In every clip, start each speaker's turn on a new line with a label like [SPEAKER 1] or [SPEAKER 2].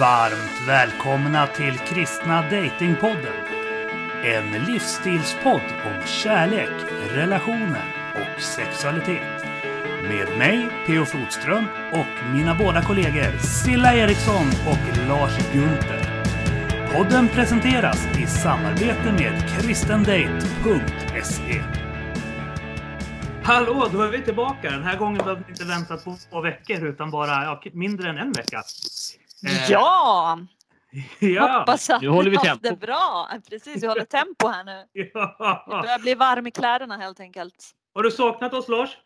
[SPEAKER 1] Varmt välkomna till Kristna Datingpodden. En livsstilspodd om kärlek, relationer och sexualitet. Med mig, P.O. Flodström, och mina båda kollegor Silla Eriksson och Lars Gunther. Podden presenteras i samarbete med kristendate.se. Hallå, då är vi tillbaka. Den här gången behöver vi inte vänta på två veckor utan bara ja, mindre än en vecka. Eh,
[SPEAKER 2] Ja!
[SPEAKER 1] ja.
[SPEAKER 2] Hoppas att
[SPEAKER 3] Nu håller vi tempo.
[SPEAKER 2] det bra. Precis, vi håller tempo här nu. Jag
[SPEAKER 1] ja.
[SPEAKER 2] börjar bli varm i kläderna helt enkelt.
[SPEAKER 1] Har du saknat oss Lars?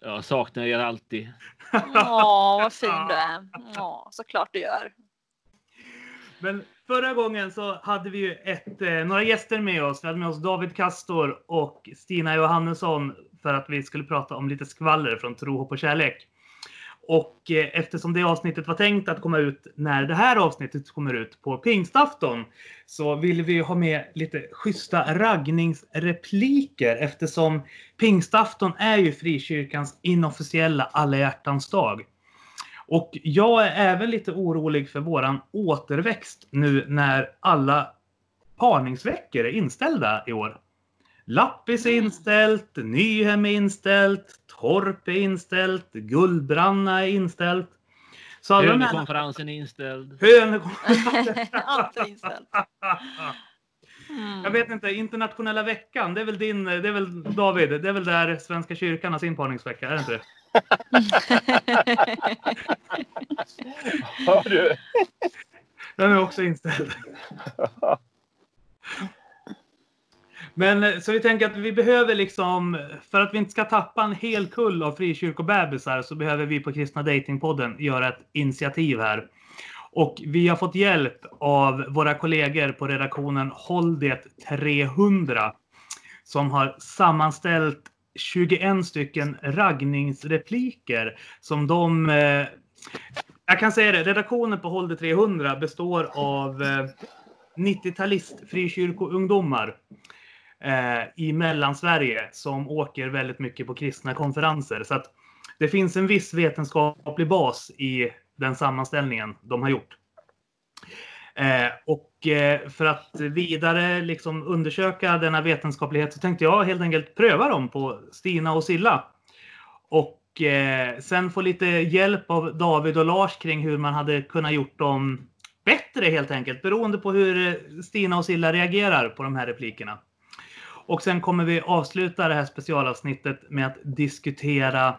[SPEAKER 3] Jag saknar er alltid.
[SPEAKER 2] Åh, vad fin du är. Ja, såklart du gör.
[SPEAKER 1] Men förra gången så hade vi ju ett, eh, några gäster med oss. Vi hade med oss David Kastor och Stina Johannesson för att vi skulle prata om lite skvaller från Tro, hopp och kärlek. Och eh, eftersom det avsnittet var tänkt att komma ut när det här avsnittet kommer ut på pingstafton så vill vi ha med lite schyssta raggningsrepliker eftersom pingstafton är ju frikyrkans inofficiella alla hjärtans dag. Och jag är även lite orolig för våran återväxt nu när alla parningsveckor är inställda i år. Lappis är inställt, Nyhem är inställt, Torp är inställt, Gullbranna är inställt. Så alla.
[SPEAKER 3] Hönekonferensen är inställd.
[SPEAKER 1] Hönekonferensen.
[SPEAKER 2] Allt är inställt. Mm.
[SPEAKER 1] Jag vet inte, internationella veckan, det är väl din, det är väl David, det är väl där Svenska kyrkan har sin parningsvecka, är det inte det?
[SPEAKER 4] Hör du?
[SPEAKER 1] Den är också inställd. Men eh, så vi tänker att vi behöver liksom, för att vi inte ska tappa en hel kull av frikyrkobebisar så behöver vi på Kristna Datingpodden göra ett initiativ här. Och vi har fått hjälp av våra kollegor på redaktionen Håll det 300 som har sammanställt 21 stycken raggningsrepliker som de eh, jag kan säga det, redaktionen på Håll det 300 består av eh, 90-talist frikyrkoungdomar eh, Eh, i Mellansverige som åker väldigt mycket på kristna konferenser. Så att det finns en viss vetenskaplig bas i den sammanställningen de har gjort. Eh, och eh, för att vidare liksom undersöka denna vetenskaplighet så tänkte jag helt enkelt pröva dem på Stina och Silla. Och eh, sen få lite hjälp av David och Lars kring hur man hade kunnat gjort dem bättre helt enkelt beroende på hur Stina och Silla reagerar på de här replikerna. Och sen kommer vi avsluta det här specialavsnittet med att diskutera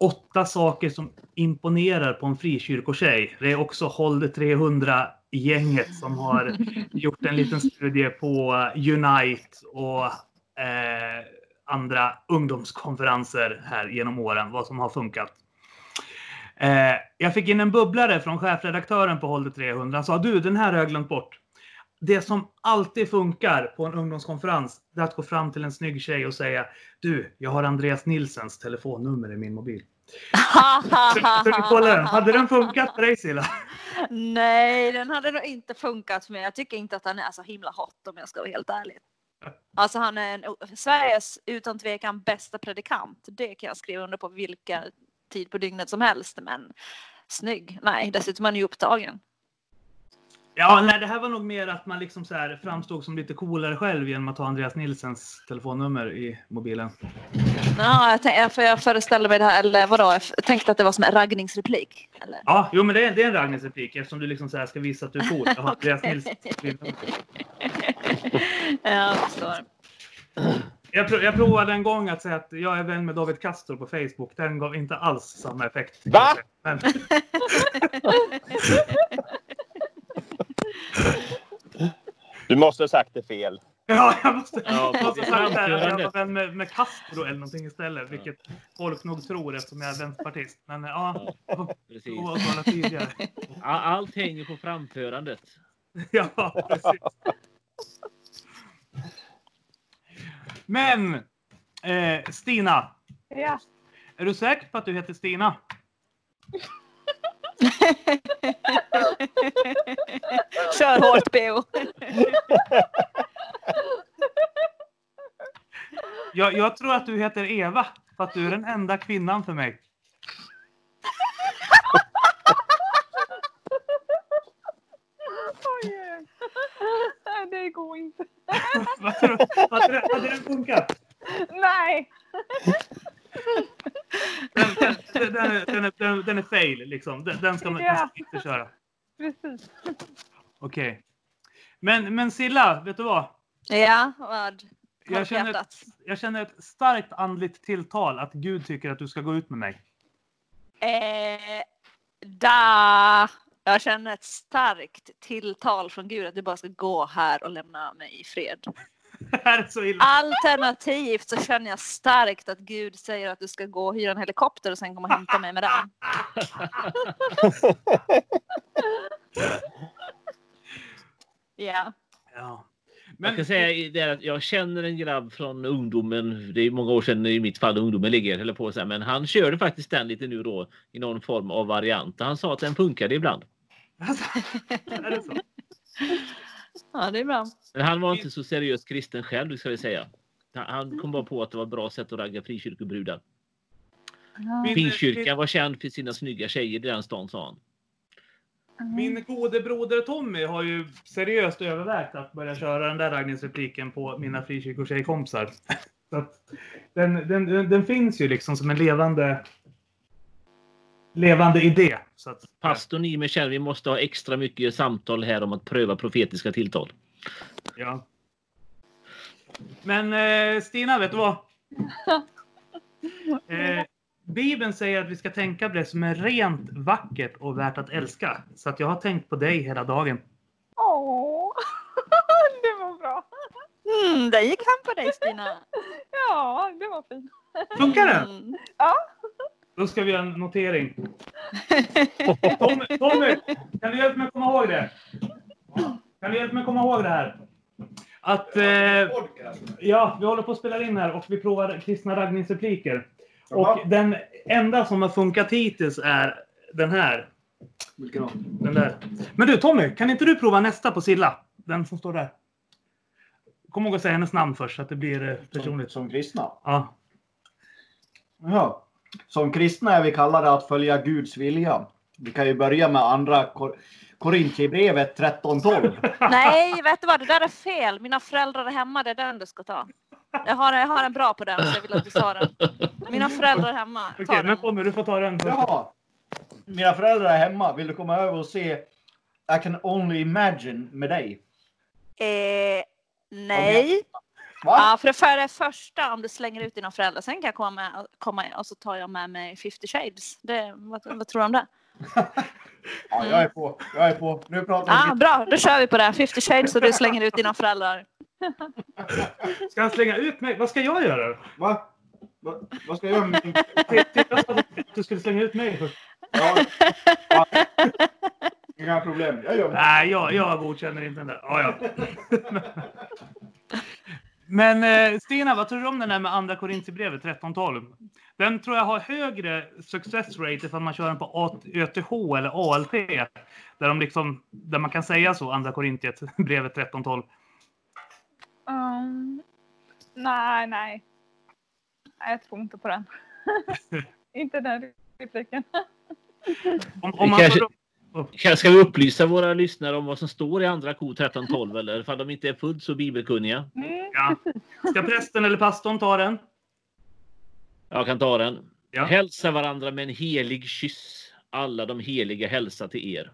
[SPEAKER 1] åtta saker som imponerar på en frikyrkotjej. Det är också Håll det 300 gänget som har gjort en liten studie på Unite och eh, andra ungdomskonferenser här genom åren, vad som har funkat. Eh, jag fick in en bubblare från chefredaktören på Håll det 300. Han sa du, den här har jag glömt bort. Det som alltid funkar på en ungdomskonferens det är att gå fram till en snygg tjej och säga du, jag har Andreas Nilsens telefonnummer i min mobil. Så, så den. Hade den funkat för dig Silla?
[SPEAKER 2] Nej, den hade nog inte funkat för mig. Jag tycker inte att han är så himla hot om jag ska vara helt ärlig. Alltså han är en, Sveriges utan tvekan bästa predikant. Det kan jag skriva under på vilken tid på dygnet som helst. Men snygg? Nej, dessutom är han ju upptagen.
[SPEAKER 1] Ja, nej, det här var nog mer att man liksom så här framstod som lite coolare själv genom att ha Andreas Nilsens telefonnummer i mobilen.
[SPEAKER 2] Ja, jag, för jag föreställer mig det här, eller vadå, jag tänkte att det var som en raggningsreplik. Eller?
[SPEAKER 1] Ja, jo, men det är, det är en raggningsreplik eftersom du liksom så här ska visa att du är cool. Jag har Andreas. Nilsens
[SPEAKER 2] jag förstår.
[SPEAKER 1] Jag, prov, jag provade en gång att säga att jag är vän med David Castor på Facebook. Den gav inte alls samma effekt.
[SPEAKER 4] Va?
[SPEAKER 1] Men,
[SPEAKER 4] Du måste ha sagt det fel.
[SPEAKER 1] ja, jag måste,
[SPEAKER 3] Ja,
[SPEAKER 1] jag måste
[SPEAKER 3] det
[SPEAKER 1] jag vän med, med Castro eller någonting istället. Vilket folk nog tror eftersom jag är vänsterpartist. Men ja, får
[SPEAKER 3] Precis. A- Allt hänger på framförandet.
[SPEAKER 1] Ja, precis. Men eh, Stina,
[SPEAKER 2] Ja.
[SPEAKER 1] är du säker på att du heter Stina?
[SPEAKER 2] Kör hårt BO.
[SPEAKER 1] jag, jag tror att du heter Eva för att du är den enda kvinnan för mig. Oj, det går inte. Hade den funkat?
[SPEAKER 2] Nej.
[SPEAKER 1] Den, den, den, är- den, är, den, den är fail liksom. Den, den ska man den ska man inte köra.
[SPEAKER 2] Precis.
[SPEAKER 1] Okej. Men, men Silla, vet du vad?
[SPEAKER 2] Ja, vad?
[SPEAKER 1] Jag känner, ett, jag känner ett starkt andligt tilltal att Gud tycker att du ska gå ut med mig.
[SPEAKER 2] Eh, da. Jag känner ett starkt tilltal från Gud att du bara ska gå här och lämna mig i fred.
[SPEAKER 1] Det här är så illa.
[SPEAKER 2] Alternativt så känner jag starkt att Gud säger att du ska gå och hyra en helikopter och sen komma och hämta mig med den. Ja.
[SPEAKER 1] Ja.
[SPEAKER 3] Jag
[SPEAKER 1] Men,
[SPEAKER 3] kan säga det att jag känner en grabb från ungdomen. Det är många år sedan i mitt fall ungdomen ligger, eller på så här, men han körde faktiskt den lite nu då i någon form av variant. Han sa att den funkade ibland.
[SPEAKER 1] alltså, är det så?
[SPEAKER 2] Ja, det är bra.
[SPEAKER 3] Men han var inte så seriöst kristen själv, ska vi säga. Han- kom bara på att det var ett bra sätt att ragga frikyrkobrudar.
[SPEAKER 1] Min-
[SPEAKER 3] Pingstkyrkan var känd för sina snygga tjejer i den stan, sa han.
[SPEAKER 1] Min gode broder Tommy har ju seriöst övervägt att börja köra den där raggningsrepliken på mina frikyrkotjejkompisar. Den, den, den finns ju liksom som en levande levande idé. Så att,
[SPEAKER 3] Pastorn i mig känner vi måste ha extra mycket samtal här om att pröva profetiska tilltal.
[SPEAKER 1] ja. Men eh, Stina, vet du vad? Eh, Bibeln säger att vi ska tänka på det som är rent, vackert och värt att älska. Så att jag har tänkt på dig hela dagen.
[SPEAKER 5] Åh, det var bra.
[SPEAKER 2] Mm, det gick hem på dig Stina.
[SPEAKER 5] Ja, det var fint.
[SPEAKER 1] Funkar det?
[SPEAKER 2] Mm.
[SPEAKER 1] Då ska vi göra en notering. Tommy, Tommy, kan du hjälpa mig att komma ihåg det? Kan du hjälpa mig att komma ihåg det här? Att eh, ja, vi håller på att spela in här och vi provar kristna raggningsrepliker. Och den enda som har funkat hittills är den här.
[SPEAKER 6] Vilken?
[SPEAKER 1] Den där. Men du Tommy, kan inte du prova nästa på Silla? Den som står där. Kom ihåg att säga hennes namn först så att det blir eh,
[SPEAKER 6] Som,
[SPEAKER 1] personligt.
[SPEAKER 6] som kristna?
[SPEAKER 1] Ja.
[SPEAKER 6] Ja. Som kristna är vi kallade att följa Guds vilja. Vi kan ju börja med andra Kor Korintierbrevet 13.12.
[SPEAKER 2] Nej, vet du vad? Det där är fel. Mina föräldrar är hemma. Det är den du ska ta. Jag har, jag har en bra på den så jag vill att du tar den. Mina föräldrar är hemma.
[SPEAKER 1] Okej,
[SPEAKER 2] Ta
[SPEAKER 1] men. Tommy, du får ta den.
[SPEAKER 6] Jaha. Mina föräldrar är hemma. Vill du komma över och se I can only imagine med dig?
[SPEAKER 2] Eh, nej.
[SPEAKER 6] Va?
[SPEAKER 2] Ja, för det för det första om du slänger ut dina föräldrar. Sen kan jag komma, med, komma och så tar jag med mig 50 shades. Det, vad, vad tror du om det?
[SPEAKER 6] Ja, jag är på. Jag är på. Nu pratar vi.
[SPEAKER 2] Ah, bra, då kör vi på det. 50 shades och du slänger ut dina föräldrar.
[SPEAKER 1] Ska han slänga ut mig? Vad ska jag göra?
[SPEAKER 6] Va? Va? Vad ska jag göra med min...
[SPEAKER 1] Jag sa att du skulle slänga ut mig först.
[SPEAKER 6] Ja. Ja. Inga problem. Jag gör det.
[SPEAKER 1] Nej, jag, jag godkänner inte den där. Ja, ja. Men eh, Stina, vad tror du om den där med andra Korintierbrevet 13.12? Den tror jag har högre success rate ifall man kör den på ÖTH eller ALT. Där, de liksom, där man kan säga så, andra Korintierbrevet 13.12.
[SPEAKER 5] Um, nej, nej. Nej, jag tror inte på den. inte den repliken.
[SPEAKER 1] Om, om man
[SPEAKER 3] Kanske- Kan- Ska vi upplysa våra lyssnare om vad som står i andra kor 1312 eller ifall de inte är fullt så bibelkunniga?
[SPEAKER 5] Mm.
[SPEAKER 1] ja. Ska prästen eller pastorn ta den?
[SPEAKER 3] Jag kan ta den.
[SPEAKER 1] Ja.
[SPEAKER 3] Hälsa varandra med en helig kyss. Alla de heliga hälsa till er.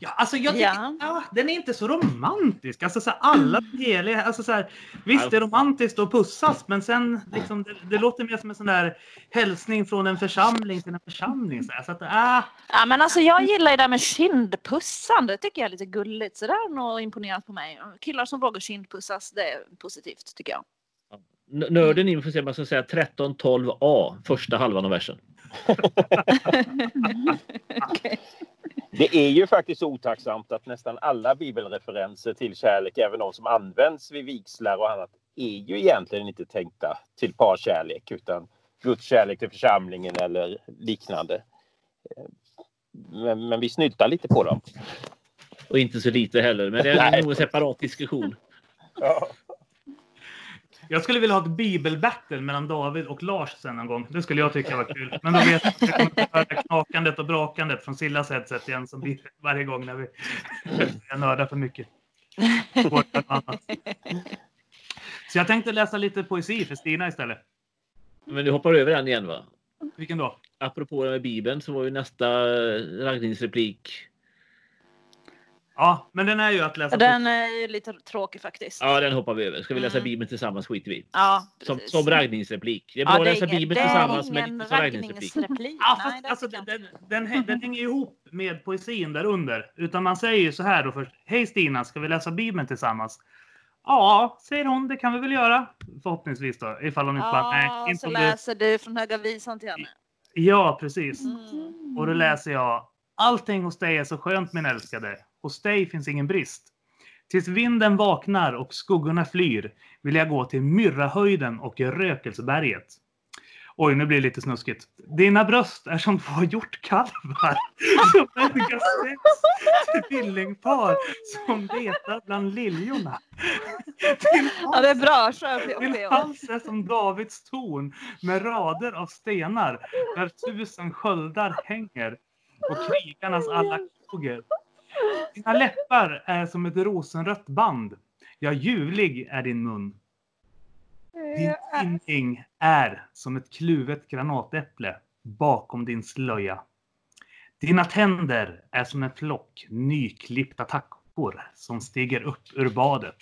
[SPEAKER 1] Ja, alltså jag tycker,
[SPEAKER 2] Ja.
[SPEAKER 1] ja. den är inte så romantisk. Alltså så här, alla heliga, alltså så här, visst det är romantiskt att pussas, men sen liksom, det, det låter mer som en sån där hälsning från en församling till en församling. Så, här, så att, äh,
[SPEAKER 2] Ja, men alltså jag gillar ju det där med kindpussande. Det tycker jag är lite gulligt. Så det har nog imponerat på mig. Killar som vågar kindpussas, det är positivt tycker jag.
[SPEAKER 3] Nörden in får se, man ska säga 1312a, första halvan av versen.
[SPEAKER 2] Okej.
[SPEAKER 4] Det är ju faktiskt otacksamt att nästan alla bibelreferenser till kärlek, även de som används vid vigslar och annat, är ju egentligen inte tänkta till parkärlek utan Guds kärlek till församlingen eller liknande. Men, men vi snyltar lite på dem.
[SPEAKER 3] Och inte så lite heller, men det är nog en separat diskussion.
[SPEAKER 4] Ja.
[SPEAKER 1] Jag skulle vilja ha ett bibelbattle mellan David och Lars sen någon gång. Det skulle jag tycka var kul. Men då vet jag att jag kommer att höra knakandet och brakandet från Sillas headset igen som blir varje gång när vi nördar för mycket. Så jag tänkte läsa lite poesi för Stina istället.
[SPEAKER 3] Men du hoppar över den igen va?
[SPEAKER 1] Vilken då?
[SPEAKER 3] Apropå det med Bibeln så var ju nästa raggningsreplik.
[SPEAKER 1] Ja, men den är ju att läsa.
[SPEAKER 2] Den är ju lite tråkig faktiskt.
[SPEAKER 3] Ja, den hoppar vi över. Ska vi läsa
[SPEAKER 2] Mm.
[SPEAKER 3] Bibeln tillsammans skiter vi.
[SPEAKER 2] Ja,
[SPEAKER 3] Som,
[SPEAKER 2] precis.
[SPEAKER 3] som raggningsreplik. Det är bra
[SPEAKER 2] Ja,
[SPEAKER 3] att
[SPEAKER 2] det är
[SPEAKER 3] läsa
[SPEAKER 2] ingen-
[SPEAKER 3] Bibeln tillsammans
[SPEAKER 2] ingen
[SPEAKER 3] inte som raggningsreplik.
[SPEAKER 1] Ja,
[SPEAKER 2] Nej,
[SPEAKER 1] fast,
[SPEAKER 2] det
[SPEAKER 1] alltså, den,
[SPEAKER 2] inte.
[SPEAKER 1] den, den hänger ihop med poesin där under. Utan man säger ju så här då först. Hej Stina, ska vi läsa Bibeln tillsammans? Ja, säger hon. Det kan vi väl göra. Förhoppningsvis då. Ifall hon inte bara,
[SPEAKER 2] Ja,
[SPEAKER 1] nej, inte
[SPEAKER 2] så
[SPEAKER 1] om du...
[SPEAKER 2] läser du från Höga Visan till henne.
[SPEAKER 1] Ja, precis.
[SPEAKER 2] Mm.
[SPEAKER 1] Och då läser jag. Allting hos dig är så skönt min älskade. Hos dig finns ingen brist. Tills vinden vaknar och skuggorna flyr vill jag gå till Myrrahöjden och Rökelseberget. Oj, nu blir det lite snuskigt. Dina bröst är som två hjortkalvar som ögar sex tvillingpar som betar bland liljorna. Din
[SPEAKER 2] Ja, det är bra. Kör
[SPEAKER 1] Din hals är som Davids torn med rader av stenar där tusen sköldar hänger och krigarnas alla kroger. Dina läppar är som ett rosenrött band. Ja, ljuvlig är din mun. Din tinning är som ett kluvet granatäpple bakom din slöja. Dina tänder är som en flock nyklippta tackor som stiger upp ur badet.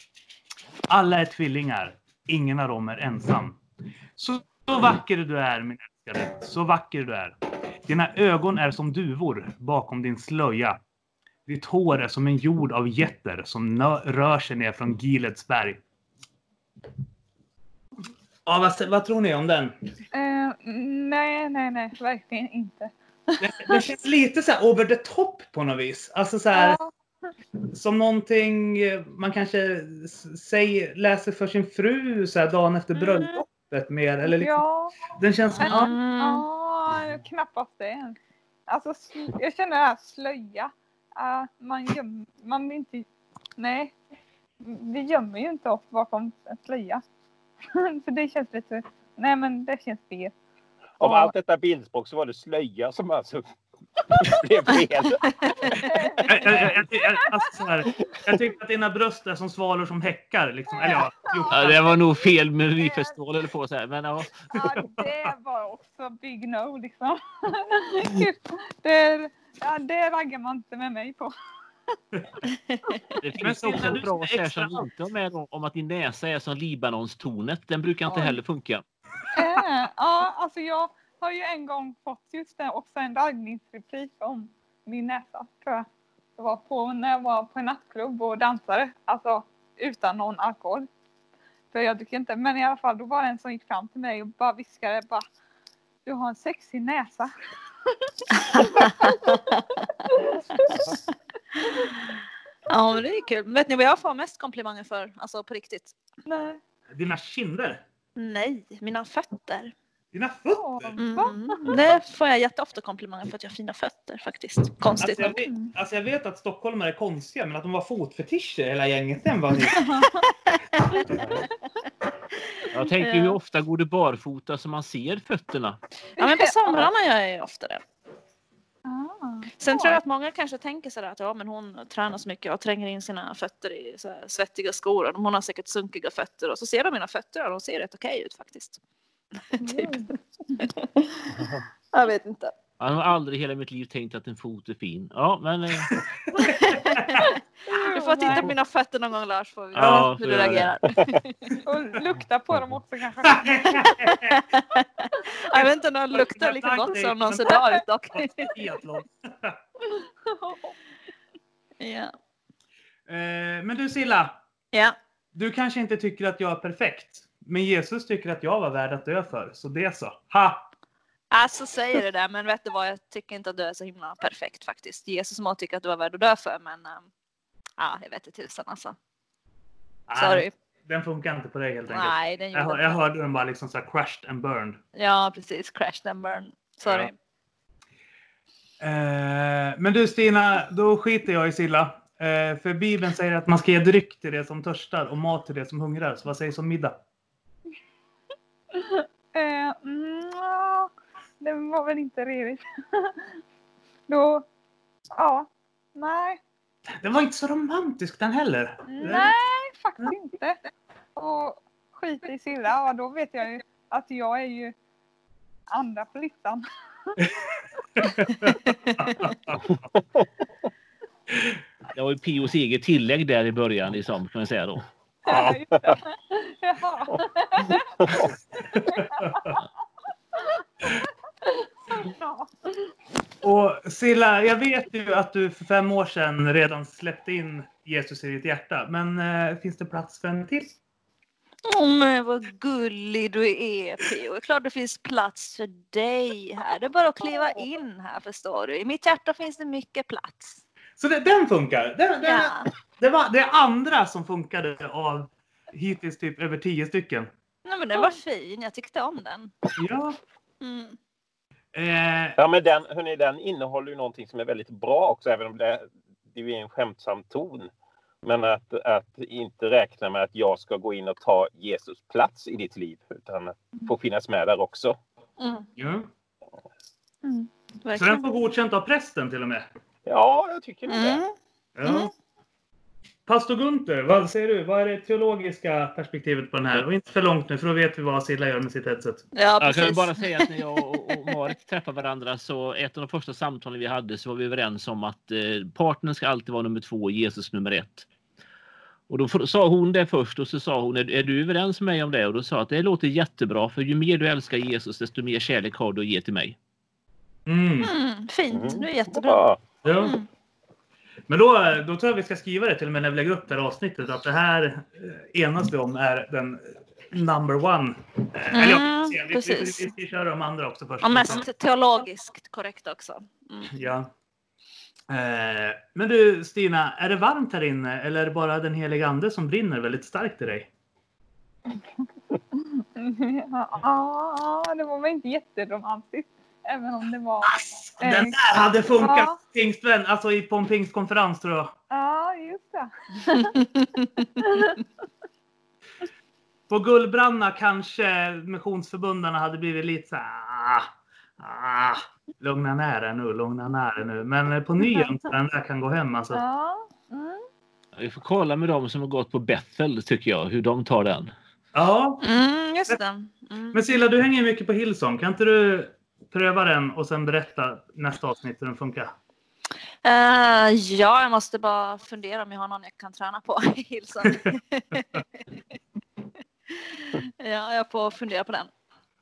[SPEAKER 1] Alla är tvillingar. Ingen av dem är ensam. Så, så vacker du är, min älskade. Så vacker du är. Dina ögon är som duvor bakom din slöja. Ditt hår är som en jord av getter som rör sig ner från Gileds berg. Ja, vad, vad tror ni om den?
[SPEAKER 5] eh, nej, nej, nej, verkligen inte.
[SPEAKER 1] Det, det känns lite så här over the top på något vis. Alltså så här,
[SPEAKER 5] Ja,
[SPEAKER 1] som någonting eh, man kanske s- säger, läser för sin fru så här, dagen efter
[SPEAKER 2] Mm.
[SPEAKER 1] bröllopet mer. Eller liksom,
[SPEAKER 5] ja,
[SPEAKER 1] Den känns som,
[SPEAKER 2] Mm.
[SPEAKER 5] ja, knappast det. Alltså, jag känner det här slöja. Uh, man gömmer, man vill inte, nej. Vi gömmer ju inte oss bakom en slöja. För det känns lite, nej men det känns fel.
[SPEAKER 4] Om allt detta bildspråk så var det slöja som alltså blev fel.
[SPEAKER 1] jag, jag, jag, jag, jag, alltså, här, jag tycker att dina bröst är som svalor som häckar. Liksom. Eller ja,
[SPEAKER 3] Ja, det var nog fel melodifestival eller på så här. Men ja.
[SPEAKER 5] Ja, det var också big no liksom. Det, ja, det raggar man inte med mig på.
[SPEAKER 3] Det
[SPEAKER 1] Men
[SPEAKER 3] finns också en bra
[SPEAKER 1] som är
[SPEAKER 3] så här som inte har med om- att din näsa är som Libanonstornet. Den brukar inte heller funka.
[SPEAKER 5] Eh, ja, alltså jag har ju en gång fått just det också en raggningsreplik om min näsa tror jag. Det var på när jag var på en nattklubb och dansade, alltså utan någon alkohol. För jag dricker inte, men i alla fall då var det en som gick fram till mig och bara viskade bara Du har en sexig näsa.
[SPEAKER 2] Ja, men det är kul. Vet ni vad jag får mest komplimanger för? Alltså på riktigt?
[SPEAKER 5] Nej.
[SPEAKER 1] dina kinder.
[SPEAKER 2] Nej, mina fötter.
[SPEAKER 1] Dina fötter.
[SPEAKER 2] Mm. Det får jag jätteofta komplimanger för att jag har fina fötter faktiskt. Konstigt.
[SPEAKER 1] Alltså jag, vet, alltså jag vet att stockholmare är konstiga, men att de var fotfetischer hela gänget, den var.
[SPEAKER 3] Jag tänker hur ofta går det barfota så man ser fötterna?
[SPEAKER 2] Ja, men på somrarna gör jag ju ofta det.
[SPEAKER 5] Ah.
[SPEAKER 2] Sen tror jag att många kanske tänker sådär att ja, men hon tränar så mycket och tränger in sina fötter i så här svettiga skor. Och hon har säkert sunkiga fötter. Och så ser de mina fötter och de ser rätt okej ut faktiskt. typ. jag vet inte.
[SPEAKER 3] Jag har aldrig i hela mitt liv tänkt att en fot är fin. Ja, men eh,
[SPEAKER 2] Du får titta på mina fötter någon gång Lars. Får vi
[SPEAKER 3] Ja,
[SPEAKER 2] hur du
[SPEAKER 3] det.
[SPEAKER 2] reagerar.
[SPEAKER 5] Och lukta på dem också kanske.
[SPEAKER 2] jag vet inte om de luktar lika gott som de ser bra ut dock. Ja.
[SPEAKER 1] Eh, Men du Silla,
[SPEAKER 2] ja.
[SPEAKER 1] du kanske inte tycker att jag är perfekt. Men Jesus tycker att jag var värd att dö för, så det så. Ha!
[SPEAKER 2] Alltså säger det där, men vet du vad? Jag tycker inte att du är så himla perfekt faktiskt. Jesus må tycka att du var värd att dö för, men ähm, ja, jag vet inte tusan alltså. Sorry.
[SPEAKER 1] Nej, Den funkar inte på dig helt enkelt.
[SPEAKER 2] Nej, den
[SPEAKER 1] Jag, hör- jag hörde den bara liksom så här crashed and burned.
[SPEAKER 2] Ja, precis. Crash and burn. Sorry.
[SPEAKER 1] Eh, men du Stina, då skiter jag i Silla. Eh, för Bibeln säger att man ska ge dryck till det som törstar och mat till det som hungrar. Så vad sägs om middag?
[SPEAKER 5] Eh, mm, ja, det var väl inte redigt. Då, ja, nej,
[SPEAKER 1] Den var inte så romantisk den heller.
[SPEAKER 5] nej faktiskt inte. Och skit i Silla, ja då vet jag ju att jag är ju andra på listan.
[SPEAKER 3] Det var ju Pios eget tillägg där i början liksom, kan man säga då.
[SPEAKER 1] Ja.
[SPEAKER 5] Ja.
[SPEAKER 1] Och Silla, jag vet ju att du för fem år sedan redan släppte in Jesus i ditt hjärta. Men eh, finns det plats för en till?
[SPEAKER 2] Åh men vad gullig du är är klart det finns plats för dig här. Det är bara att kliva in här förstår du. I mitt hjärta finns det mycket plats.
[SPEAKER 1] Så det, den funkar. Den, den,
[SPEAKER 2] Ja.
[SPEAKER 1] det var det andra som funkade av hittills typ över tio stycken.
[SPEAKER 2] Nej men den var fin. Jag tyckte om den.
[SPEAKER 1] Ja.
[SPEAKER 2] Mm.
[SPEAKER 1] Eh,
[SPEAKER 4] Ja, men den, hörni, den innehåller ju någonting som är väldigt bra också, även om det, det är en skämtsam ton. Men att, att inte räkna med att jag ska gå in och ta Jesus plats i ditt liv, utan att få finnas med där också.
[SPEAKER 2] Mm.
[SPEAKER 1] ja.
[SPEAKER 5] Mm.
[SPEAKER 1] Så den får godkänt av prästen till och med.
[SPEAKER 4] Ja, jag tycker det.
[SPEAKER 2] Mm.
[SPEAKER 1] Ja.
[SPEAKER 2] Mm.
[SPEAKER 1] Pastor Gunther, vad säger du? Vad är det teologiska perspektivet på den här? Och inte för långt nu, för då vet vi vad Silla gör med sitt headset.
[SPEAKER 2] Ja
[SPEAKER 3] Jag kan bara säga att när jag och och Marit träffade varandra så ett av de första samtalen vi hade så var vi överens om att eh, partnern ska alltid vara nummer två och Jesus nummer ett. Och då sa hon det först och så sa hon är, är du överens med mig om det? Och då sa jag att det låter jättebra för ju mer du älskar Jesus desto mer kärlek har du att ge till mig.
[SPEAKER 1] Mm.
[SPEAKER 2] Mm, fint.
[SPEAKER 4] Mm.
[SPEAKER 2] Det är jättebra.
[SPEAKER 4] Ja.
[SPEAKER 1] Ja.
[SPEAKER 2] Mm.
[SPEAKER 1] Men då, då tror jag vi ska skriva det till och med när vi lägger upp det här avsnittet att det här eh, enas vi om är den number one. Eh, Eller ja, vi, vi, vi,
[SPEAKER 2] precis.
[SPEAKER 1] vi, vi kör de andra också först.
[SPEAKER 2] Och mest teologiskt korrekt också. Mm.
[SPEAKER 1] Ja. Eh, men du Stina, är det varmt här inne eller är det bara den heliga ande som brinner väldigt starkt i dig?
[SPEAKER 5] Ja, det var väl inte jätteromantiskt. Även om det var...
[SPEAKER 1] Den där hade funkat
[SPEAKER 5] Ja.
[SPEAKER 1] pingstvän, alltså i- på en pingstkonferens tror jag.
[SPEAKER 5] Ja, just det.
[SPEAKER 1] På Gullbranna kanske missionsförbundarna hade blivit lite så här, ah, ah, lugna ner er nu, lugna ner er nu. Men eh, på jag den där kan gå hem alltså.
[SPEAKER 5] Ja. Mm.
[SPEAKER 3] Vi får kolla med dem som har gått på Bethel tycker jag, hur de tar den.
[SPEAKER 1] Ja,
[SPEAKER 2] Mm, just det. Mm.
[SPEAKER 1] men Silla du hänger mycket på Hillsong. Kan inte du pröva den och sen berätta nästa avsnitt hur den funkar?
[SPEAKER 2] Eh, ja, jag måste bara fundera om jag har någon jag kan träna på i ja, jag får fundera på den.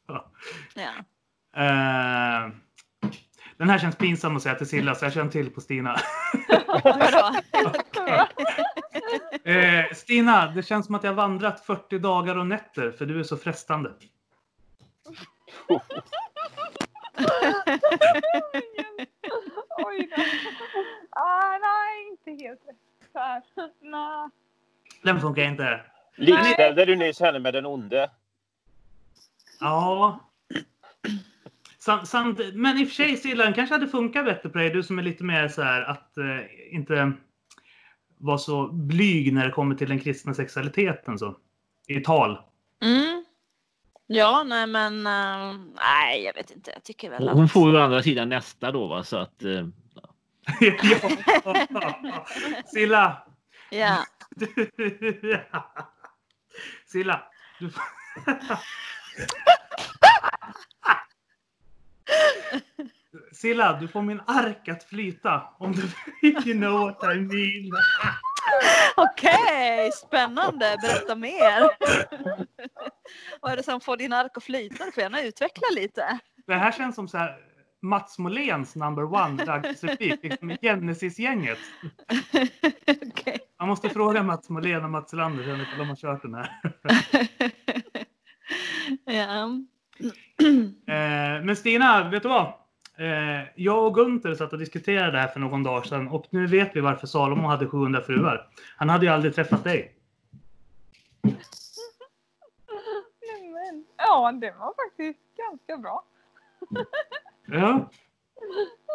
[SPEAKER 1] Ja. Eh, den här känns pinsam att säga till Silla så jag en till på Stina. Eh, Stina, det känns som att jag har vandrat 40 dagar och nätter för du är så frestande.
[SPEAKER 5] Oj då. Ah, nej, inte helt rätt. Nej.
[SPEAKER 1] Den funkar inte.
[SPEAKER 4] Likställde du nyss henne med den onde?
[SPEAKER 1] Ja. Sant, sant, men i och för sig Silla, den kanske hade funkat bättre på dig. Du som är lite mer så här att eh, inte vara så blyg när det kommer till den kristna sexualiteten så. I tal.
[SPEAKER 2] Mm. Ja, nej men eh, nej, jag vet inte. Jag tycker väl att...
[SPEAKER 3] Hon får ju å andra sidan nästa då va så att eh,
[SPEAKER 1] ja. Silla.
[SPEAKER 2] Ja.
[SPEAKER 1] Du, ja. Silla. Du, Silla, du får min ark att flyta. Om du you know what I mean.
[SPEAKER 2] Okej, spännande. Berätta mer. Vad är det som får din ark att flyta? Du får gärna utveckla lite.
[SPEAKER 1] Det här känns som så här Mats Moléns number one dagsreplik. Liksom Genesis-gänget.
[SPEAKER 2] Okej.
[SPEAKER 1] Man måste fråga Mats Molén och Mats Lander ifall de har kört den här.
[SPEAKER 2] ja.
[SPEAKER 1] Eh, men Stina, vet du vad? Eh, jag och Gunther satt och diskuterade det här för någon dag sedan och nu vet vi varför Salomo hade 700 fruar. Han hade ju aldrig träffat dig.
[SPEAKER 5] Ja, det var faktiskt ganska bra.
[SPEAKER 1] Ja,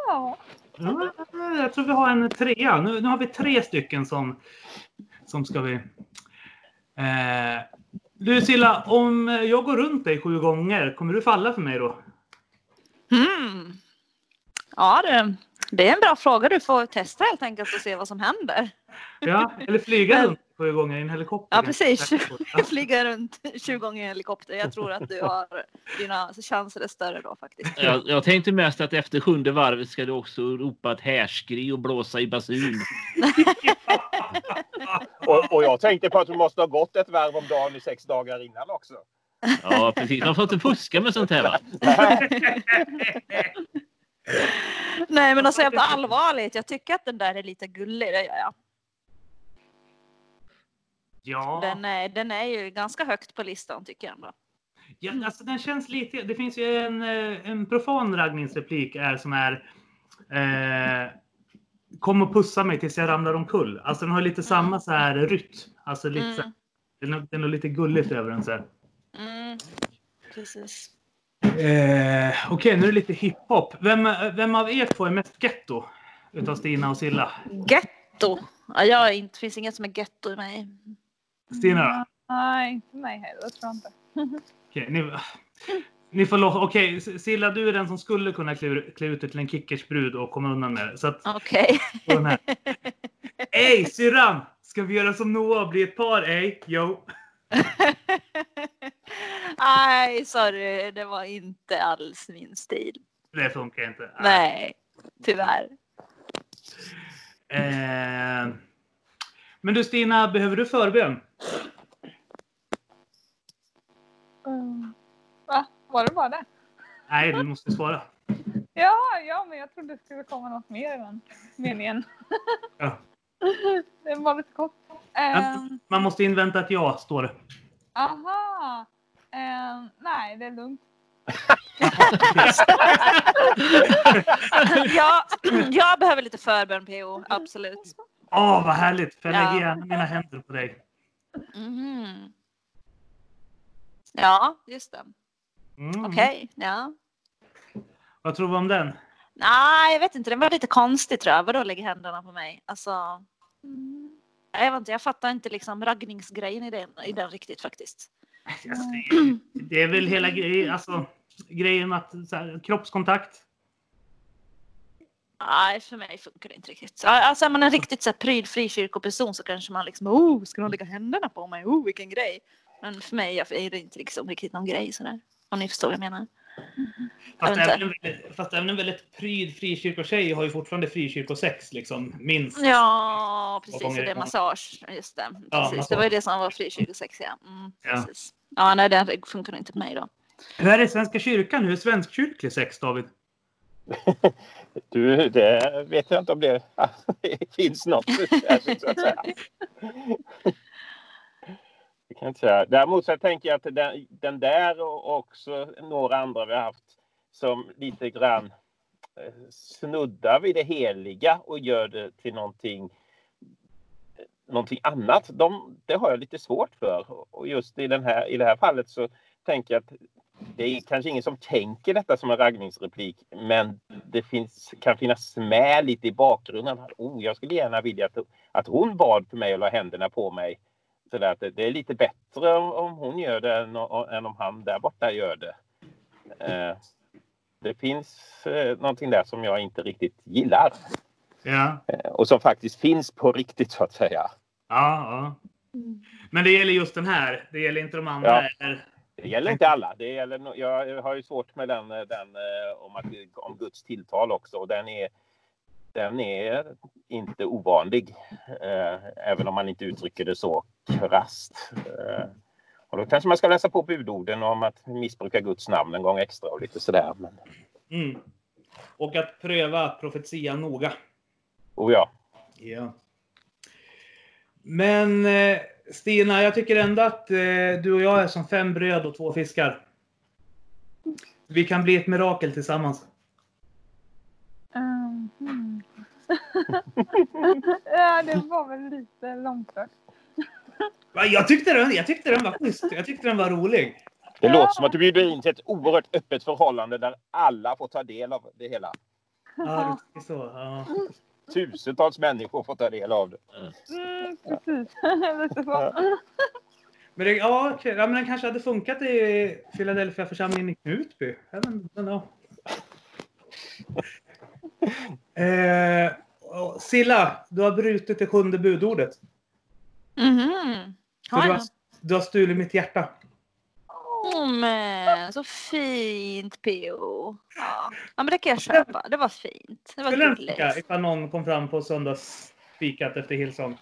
[SPEAKER 5] Ja.
[SPEAKER 1] ja jag tror vi har en trea. Nu, nu har vi tre stycken som, som ska vi... Eh, Du Silla, om jag går runt dig sju gånger, kommer du falla för mig då?
[SPEAKER 2] Hmm. Ja du, det är en bra fråga. Du får testa helt enkelt och se vad som händer.
[SPEAKER 1] Ja, eller flyga runt sju gånger i en helikopter.
[SPEAKER 2] Ja precis. Flyga runt 20 gånger i en helikopter. Jag tror att du har dina chanser är större då faktiskt.
[SPEAKER 3] Jag, jag tänkte mest att efter sjunde varvet ska du också ropa ett härskri och blåsa i basun.
[SPEAKER 4] Och, och jag tänkte på att du måste ha gått ett varv om dagen i sex dagar innan också.
[SPEAKER 3] Ja, precis. Man får inte fuska med sånt här va?
[SPEAKER 2] Nej men alltså helt allvarligt, jag tycker att den där är lite gullig, det gör jag.
[SPEAKER 1] Ja,
[SPEAKER 2] Den är, den är ju ganska högt på listan tycker jag ändå.
[SPEAKER 1] ja alltså den känns lite... Det finns ju en, eh, en profan raggningsreplik är som är... Eh, Kom och pussa mig tills jag ramlar omkull. Alltså den har lite samma så här rytm. Alltså lite så här,
[SPEAKER 2] Mm.
[SPEAKER 1] den den har lite gulligt över den så här.
[SPEAKER 2] Mm. Precis.
[SPEAKER 1] Eh, Okej, nu är det lite hiphop. Vem, vem av er två är mest getto? Utav Stina och Silla?
[SPEAKER 2] Getto. Ja, jag är inte, finns inget som är getto i mig.
[SPEAKER 1] Stina då?
[SPEAKER 5] Nej, inte mig heller tror jag inte.
[SPEAKER 1] Okej, ni, ni får lov, Okej, Silla du är den som skulle kunna klä, klä ut dig till en kickersbrud och komma undan med det. Så att,
[SPEAKER 2] Okej.
[SPEAKER 1] här. Ey syrran! Ska vi göra som Noah och bli ett par? Ey, yo.
[SPEAKER 2] Nej, sorry. Det var inte alls min stil.
[SPEAKER 1] Det funkar inte.
[SPEAKER 2] Nej, tyvärr.
[SPEAKER 1] Eh, men du Stina, behöver du förbön?
[SPEAKER 5] Mm. Va? Var det bara det?
[SPEAKER 1] Nej, du måste svara.
[SPEAKER 5] Ja, ja, men jag trodde det skulle komma något mer den meningen.
[SPEAKER 1] Ja.
[SPEAKER 5] Det var lite kort. Ehm,
[SPEAKER 1] Man måste invänta ett ja, står det.
[SPEAKER 5] aha. Ehm, nej, det är lugnt.
[SPEAKER 2] Ja, jag behöver lite förbön PO, absolut.
[SPEAKER 1] Åh, vad härligt! För jag
[SPEAKER 2] Ja.
[SPEAKER 1] lägger gärna mina händer på dig.
[SPEAKER 2] Mhm. Ja, just det.
[SPEAKER 1] Mm.
[SPEAKER 2] Okej, ja.
[SPEAKER 1] Vad tror vi om den?
[SPEAKER 2] Nej, jag vet inte. Den var lite konstig tror jag. Vadå lägga händerna på mig? Alltså. mm, Jag vet inte, jag fattar inte liksom raggningsgrejen i den, i den riktigt faktiskt.
[SPEAKER 1] Alltså, det, är, det är väl hela grejen, alltså, grejen med att så här, kroppskontakt.
[SPEAKER 2] Nej, för mig funkar det inte riktigt. Alltså är man en riktigt så här, pryd frikyrkoperson så kanske man liksom, oh, ska de lägga händerna på mig? Oh, vilken grej. Men för mig är det inte liksom riktigt någon grej sådär. Om ni förstår vad jag menar.
[SPEAKER 1] Fast, även en, väldigt- fast även en väldigt pryd frikyrkotjej har ju fortfarande frikyrkosex, liksom, minst.
[SPEAKER 2] Ja, precis. Och det är massage. Just det.
[SPEAKER 1] Ja,
[SPEAKER 2] Precis.
[SPEAKER 1] massage.
[SPEAKER 2] Det var ju det som var frikyrkosex, ja. Mm,
[SPEAKER 1] Ja.
[SPEAKER 2] precis. Ja, nej, det funkar inte på mig då.
[SPEAKER 1] Hur är det i Svenska kyrkan? Hur är svenskkyrklig sex, David?
[SPEAKER 4] Du, det vet jag inte om det finns något så att säga. Kan jag inte säga. Däremot så tänker jag att den, den där och också några andra vi har haft som lite grann eh, snuddar vid det heliga och gör det till någonting någonting annat. De, det har jag lite svårt för. Och just i, den här, i det här fallet så tänker jag att det är kanske ingen som tänker detta som en raggningsreplik, men det finns, kan finnas med lite i bakgrunden. Oh, jag skulle gärna vilja att, att hon bad för mig och la händerna på mig. Så där, att det, är lite bättre om, hon gör det än, än om han där borta gör det. Eh, det finns eh, någonting där som jag inte riktigt gillar
[SPEAKER 1] Ja.
[SPEAKER 4] eh, och som faktiskt finns på riktigt så att säga.
[SPEAKER 1] Ja, ja. Men det gäller just den här. Det gäller inte de andra.
[SPEAKER 4] Ja. Det gäller inte alla. Det gäller, jag har ju svårt med den, den eh, om, att, om Guds tilltal också. Och den är, den är inte ovanlig. Eh, även om man inte uttrycker det så krasst. Eh, och då kanske man ska läsa på budorden om att missbruka Guds namn en gång extra och lite sådär. Men,
[SPEAKER 1] Mm. Och att pröva profetia noga.
[SPEAKER 4] oh ja.
[SPEAKER 1] Ja. Men eh, Stina, jag tycker ändå att eh, du och jag är som fem bröd och två fiskar. Vi kan bli ett mirakel tillsammans.
[SPEAKER 5] Hmm. Ja, det var väl lite.
[SPEAKER 1] Va, Jag tyckte, den, jag tyckte den var schysst. Jag tyckte den var rolig.
[SPEAKER 4] Det
[SPEAKER 5] Ja.
[SPEAKER 4] låter som att du bjuder in till ett oerhört öppet förhållande där alla får ta del av det hela.
[SPEAKER 1] Ja, du tycker så. Ja.
[SPEAKER 4] Tusentals människor får ta del av det.
[SPEAKER 5] Mm, precis. lite så.
[SPEAKER 1] Men, det, ja, okej. ja, men den kanske hade funkat i Philadelphia församlingen i Knutby. eh, Silla, du har brutit det sjunde budordet.
[SPEAKER 2] Mhm.
[SPEAKER 1] För
[SPEAKER 2] Har
[SPEAKER 1] du, har, du har stulit mitt hjärta.
[SPEAKER 2] Åh men, så fint P.O. Ja. ja men det kan jag köpa. Det var fint. Det var
[SPEAKER 1] Skulle den
[SPEAKER 2] gulligt.
[SPEAKER 1] ifall någon kom fram på söndagsfikat efter Hillsong?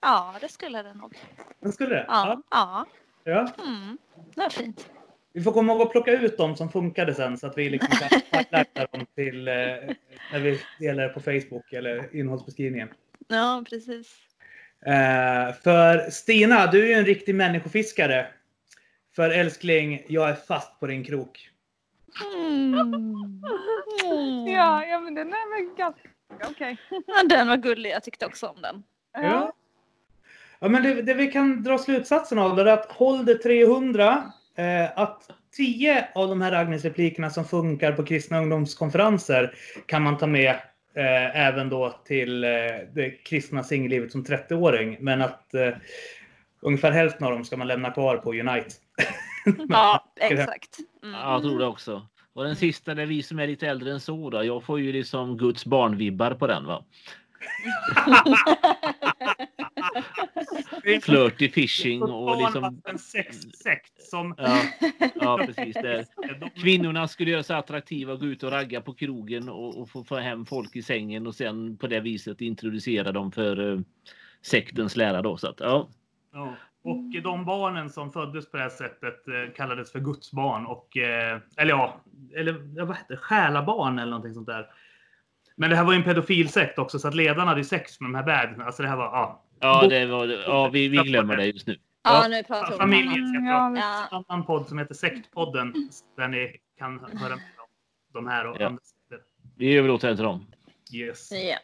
[SPEAKER 2] Ja det skulle det nog.
[SPEAKER 1] Den skulle det?
[SPEAKER 2] Ja. ja.
[SPEAKER 1] ja.
[SPEAKER 2] Mm. Det var fint.
[SPEAKER 1] Vi får komma ihåg att plocka ut dem som funkade sen så att vi liksom kan highlighta dem till eh, när vi delar på Facebook eller innehållsbeskrivningen.
[SPEAKER 2] Ja precis.
[SPEAKER 1] Eh, för Stina, du är ju en riktig människofiskare. För älskling, jag är fast på din krok.
[SPEAKER 2] Mm. Mm.
[SPEAKER 5] Ja, ja men den är väl ganska okej.
[SPEAKER 2] Ja, den var gullig. Jag tyckte också om den.
[SPEAKER 1] Ja. Ja, men det, det vi kan dra slutsatsen av det är att håll det 300. Eh, att 10 av de här raggningsreplikerna som funkar på kristna ungdomskonferenser kan man ta med eh, även då till eh, det kristna singellivet som 30-åring. Men att eh, ungefär hälften av dem ska man lämna kvar på Unite.
[SPEAKER 2] Ja exakt. Mm.
[SPEAKER 3] Ja, jag tror det också. Och den sista, det är vi som är lite äldre än så. Då. Jag får ju liksom Guds barnvibbar på den. va. Flirty fishing och liksom...
[SPEAKER 1] En sexsekt som...
[SPEAKER 3] Ja, ja precis. Det. Kvinnorna skulle göra sig attraktiva, gå ut och ragga på krogen och, och få, få hem folk i sängen och sen på det viset introducera dem för uh, sektens lära. Då, så att, ja.
[SPEAKER 1] Ja. Och de barnen som föddes på det här sättet eh, kallades för Guds barn. Och, eh, eller ja, eller vad hette det? Själabarn eller någonting sånt där. Men det här var ju en pedofilsekt också så att ledarna hade sex med de här bebisarna. Alltså det här var, ja.
[SPEAKER 3] Ja, det var, ja vi, vi glömmer det just nu.
[SPEAKER 2] Ja nu pratar vi om
[SPEAKER 1] Familjen ska prata
[SPEAKER 2] Ja.
[SPEAKER 1] en annan podd som heter Sektpodden. Där ni kan höra med om de här och
[SPEAKER 3] Ja.
[SPEAKER 1] andra sekter.
[SPEAKER 3] Vi överlåter det till dem.
[SPEAKER 1] Yes.
[SPEAKER 2] Ja.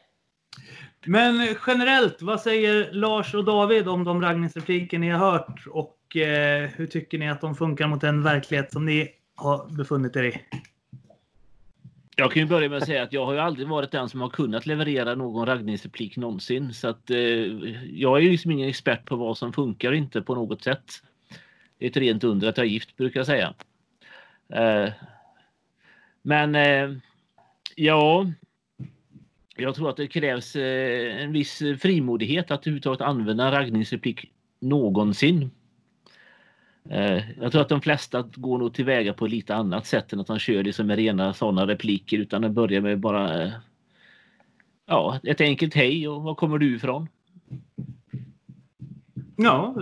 [SPEAKER 1] Men generellt, vad säger Lars och David om de raggningsrepliker ni har hört? Och eh, hur tycker ni att de funkar mot den verklighet som ni har befunnit er i?
[SPEAKER 3] Jag kan ju börja med att säga att jag har ju aldrig varit den som har kunnat leverera någon raggningsreplik någonsin. Så att eh, jag är ju liksom ingen expert på vad som funkar och inte på något sätt. Det är ett rent under att jag är gift brukar jag säga. Eh, men eh, ja, jag tror att det krävs eh, en viss frimodighet att överhuvudtaget använda en raggningsreplik någonsin. Eh, Jag tror att de flesta går nog tillväga på lite annat sätt än att de kör liksom med rena sådana repliker utan de börjar med bara eh, ja, ett enkelt hej och var kommer du ifrån?
[SPEAKER 1] Ja,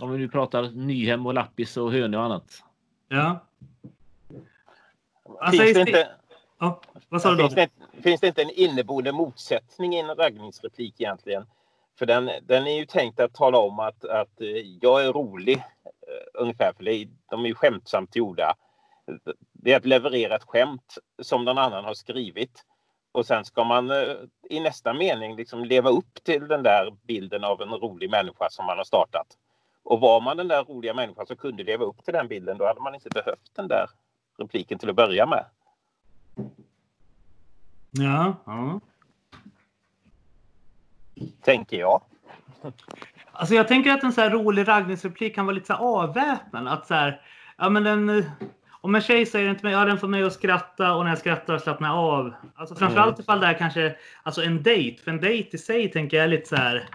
[SPEAKER 3] Om vi nu pratar Nyhem och Lappis och Hönö och annat.
[SPEAKER 1] ja. Alltså,
[SPEAKER 4] Finns det, inte,
[SPEAKER 1] ja. Vad sa du
[SPEAKER 4] finns,
[SPEAKER 1] David?
[SPEAKER 4] det, finns det inte en inneboende motsättning i en raggningsreplik egentligen? För den, den är ju tänkt att tala om att, att eh, jag är rolig eh, ungefär, för det de är ju skämtsamt gjorda. Det är att leverera ett skämt som någon annan har skrivit. Och sen ska man eh, i nästa mening liksom leva upp till den där bilden av en rolig människa som man har startat. Och var man den där roliga människan som kunde leva upp till den bilden, då hade man inte behövt den där repliken till att börja med.
[SPEAKER 1] Ja, ja.
[SPEAKER 4] Tänker jag.
[SPEAKER 1] Alltså jag tänker att en så här rolig raggningsreplik kan vara lite så här avväpnande. Att så här, ja men den, eh, om en tjej säger till mig, ja den får mig att skratta och när jag skrattar slappnar jag av. Alltså framförallt ifall det är kanske alltså en dejt. För en dejt i sig tänker jag är lite så här,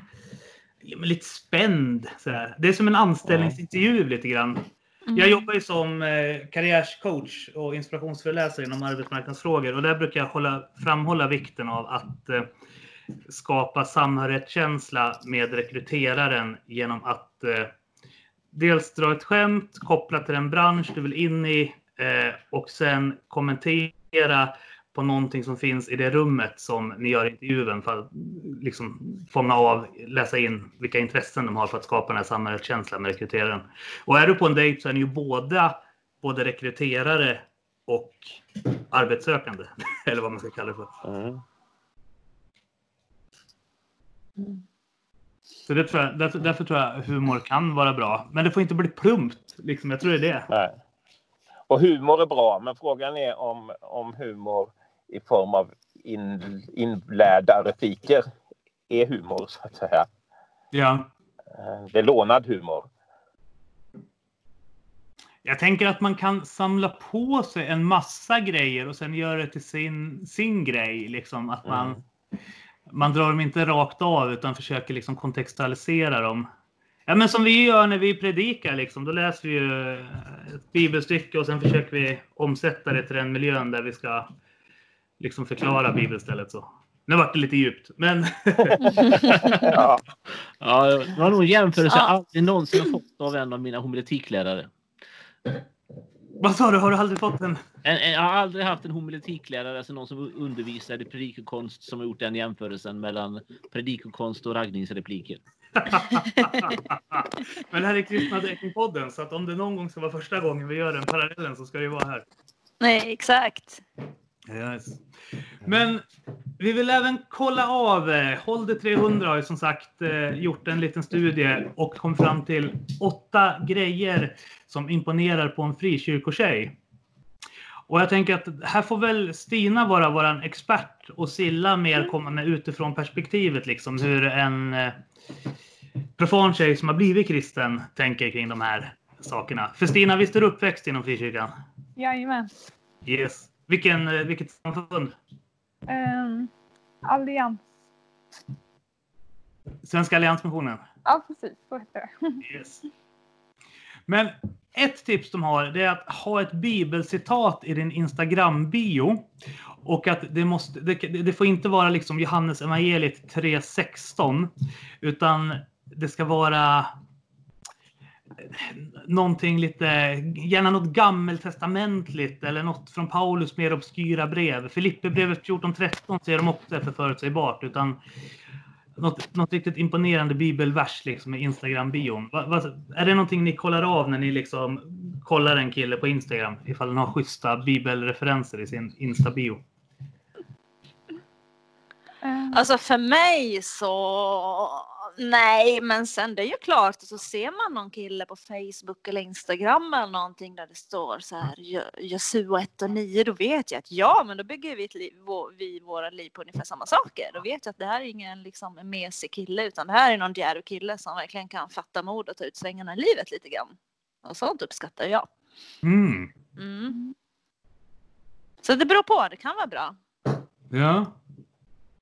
[SPEAKER 1] ja, men lite spänd. Så här. Det är som en anställningsintervju lite grann. Jag jobbar ju som eh, karriärscoach och inspirationsföreläsare inom arbetsmarknadsfrågor och där brukar jag hålla, framhålla vikten av att eh, skapa samhörighetskänsla med rekryteraren genom att eh, dels dra ett skämt kopplat till den bransch du vill in i eh, och sen kommentera på någonting som finns i det rummet som ni gör intervjun för att liksom fånga av, läsa in vilka intressen de har för att skapa den här samhörighetskänslan med rekryteraren. Och är du på en dejt så är ni ju båda både rekryterare och arbetssökande. Eller vad man ska kalla det för.
[SPEAKER 4] Mm.
[SPEAKER 1] Så det tror jag, därför, därför tror jag humor kan vara bra. Men det får inte bli plumpt. Liksom. Jag tror det är det.
[SPEAKER 4] Nej. Och humor är bra, men frågan är om, om humor i form av in, inlärda repliker är humor, så att säga.
[SPEAKER 1] Ja.
[SPEAKER 4] Eh, det är lånad humor.
[SPEAKER 1] Jag tänker att man kan samla på sig en massa grejer och sen göra det till sin, sin grej. Liksom. Att man, mm. Man drar dem inte rakt av utan försöker liksom kontextualisera dem. Ja, men som vi gör när vi predikar. Liksom. Då läser vi ju ett bibelstycke och sen försöker vi omsätta det till den miljön där vi ska liksom förklara bibelstället. Så. Nu vart det lite djupt, men...
[SPEAKER 3] ja. ja, det var nog en jämförelse jag aldrig någonsin har fått av en av mina homiletiklärare.
[SPEAKER 1] Vad sa du? Har du aldrig fått en?
[SPEAKER 3] en, en jag har aldrig haft en homiletiklärare, alltså någon som undervisar i predikokonst som har gjort den jämförelsen mellan predikokonst och raggningsrepliker.
[SPEAKER 1] Men det här är Kristna Däckning-podden, så att om det någon gång ska vara första gången vi gör den parallellen så ska det vara här.
[SPEAKER 2] Nej, exakt.
[SPEAKER 1] Yes. Men vi vill även kolla av. Eh, Holder 300 har ju som sagt eh, gjort en liten studie och kom fram till åtta grejer som imponerar på en frikyrkotjej. Och jag tänker att här får väl Stina vara vår expert och Silla mer komma med utifrån perspektivet liksom hur en eh, profan tjej som har blivit kristen tänker kring de här sakerna. För Stina, visst är du uppväxt inom frikyrkan?
[SPEAKER 5] Jajamän.
[SPEAKER 1] Yes. Vilken, eh, vilket samfund?
[SPEAKER 5] Um, Allians.
[SPEAKER 1] Svenska Alliansmissionen?
[SPEAKER 5] Ja, precis. Så heter det.
[SPEAKER 1] Yes. Men ett tips de har det är att ha ett bibelcitat i din Instagram-bio. Och att det, måste, det, det får inte vara liksom Johannes evangeliet 3.16 utan det ska vara någonting lite, gärna något gammeltestamentligt eller något från Paulus mer obskyra brev. Filipperbrevet 14.13 ser de också för förutsägbart, utan något, något riktigt imponerande bibelvers liksom i Instagram-bion. är det någonting ni kollar av när ni liksom kollar en kille på Instagram? Ifall den har schyssta bibelreferenser i sin Insta-bio?
[SPEAKER 2] Alltså för mig så nej, men sen det är ju klart, så ser man någon kille på Facebook eller Instagram eller någonting där det står så här Jesua 1 och 9, då vet jag att ja, men då bygger vi, ett liv, vi våra liv på ungefär samma saker. Då vet jag att det här är ingen liksom mesig kille, utan det här är någon djärv kille som verkligen kan fatta mod och ta ut svängarna i livet lite grann. Och sånt uppskattar jag.
[SPEAKER 1] Mm.
[SPEAKER 2] Mm. Så det beror på, det kan vara bra.
[SPEAKER 1] Ja.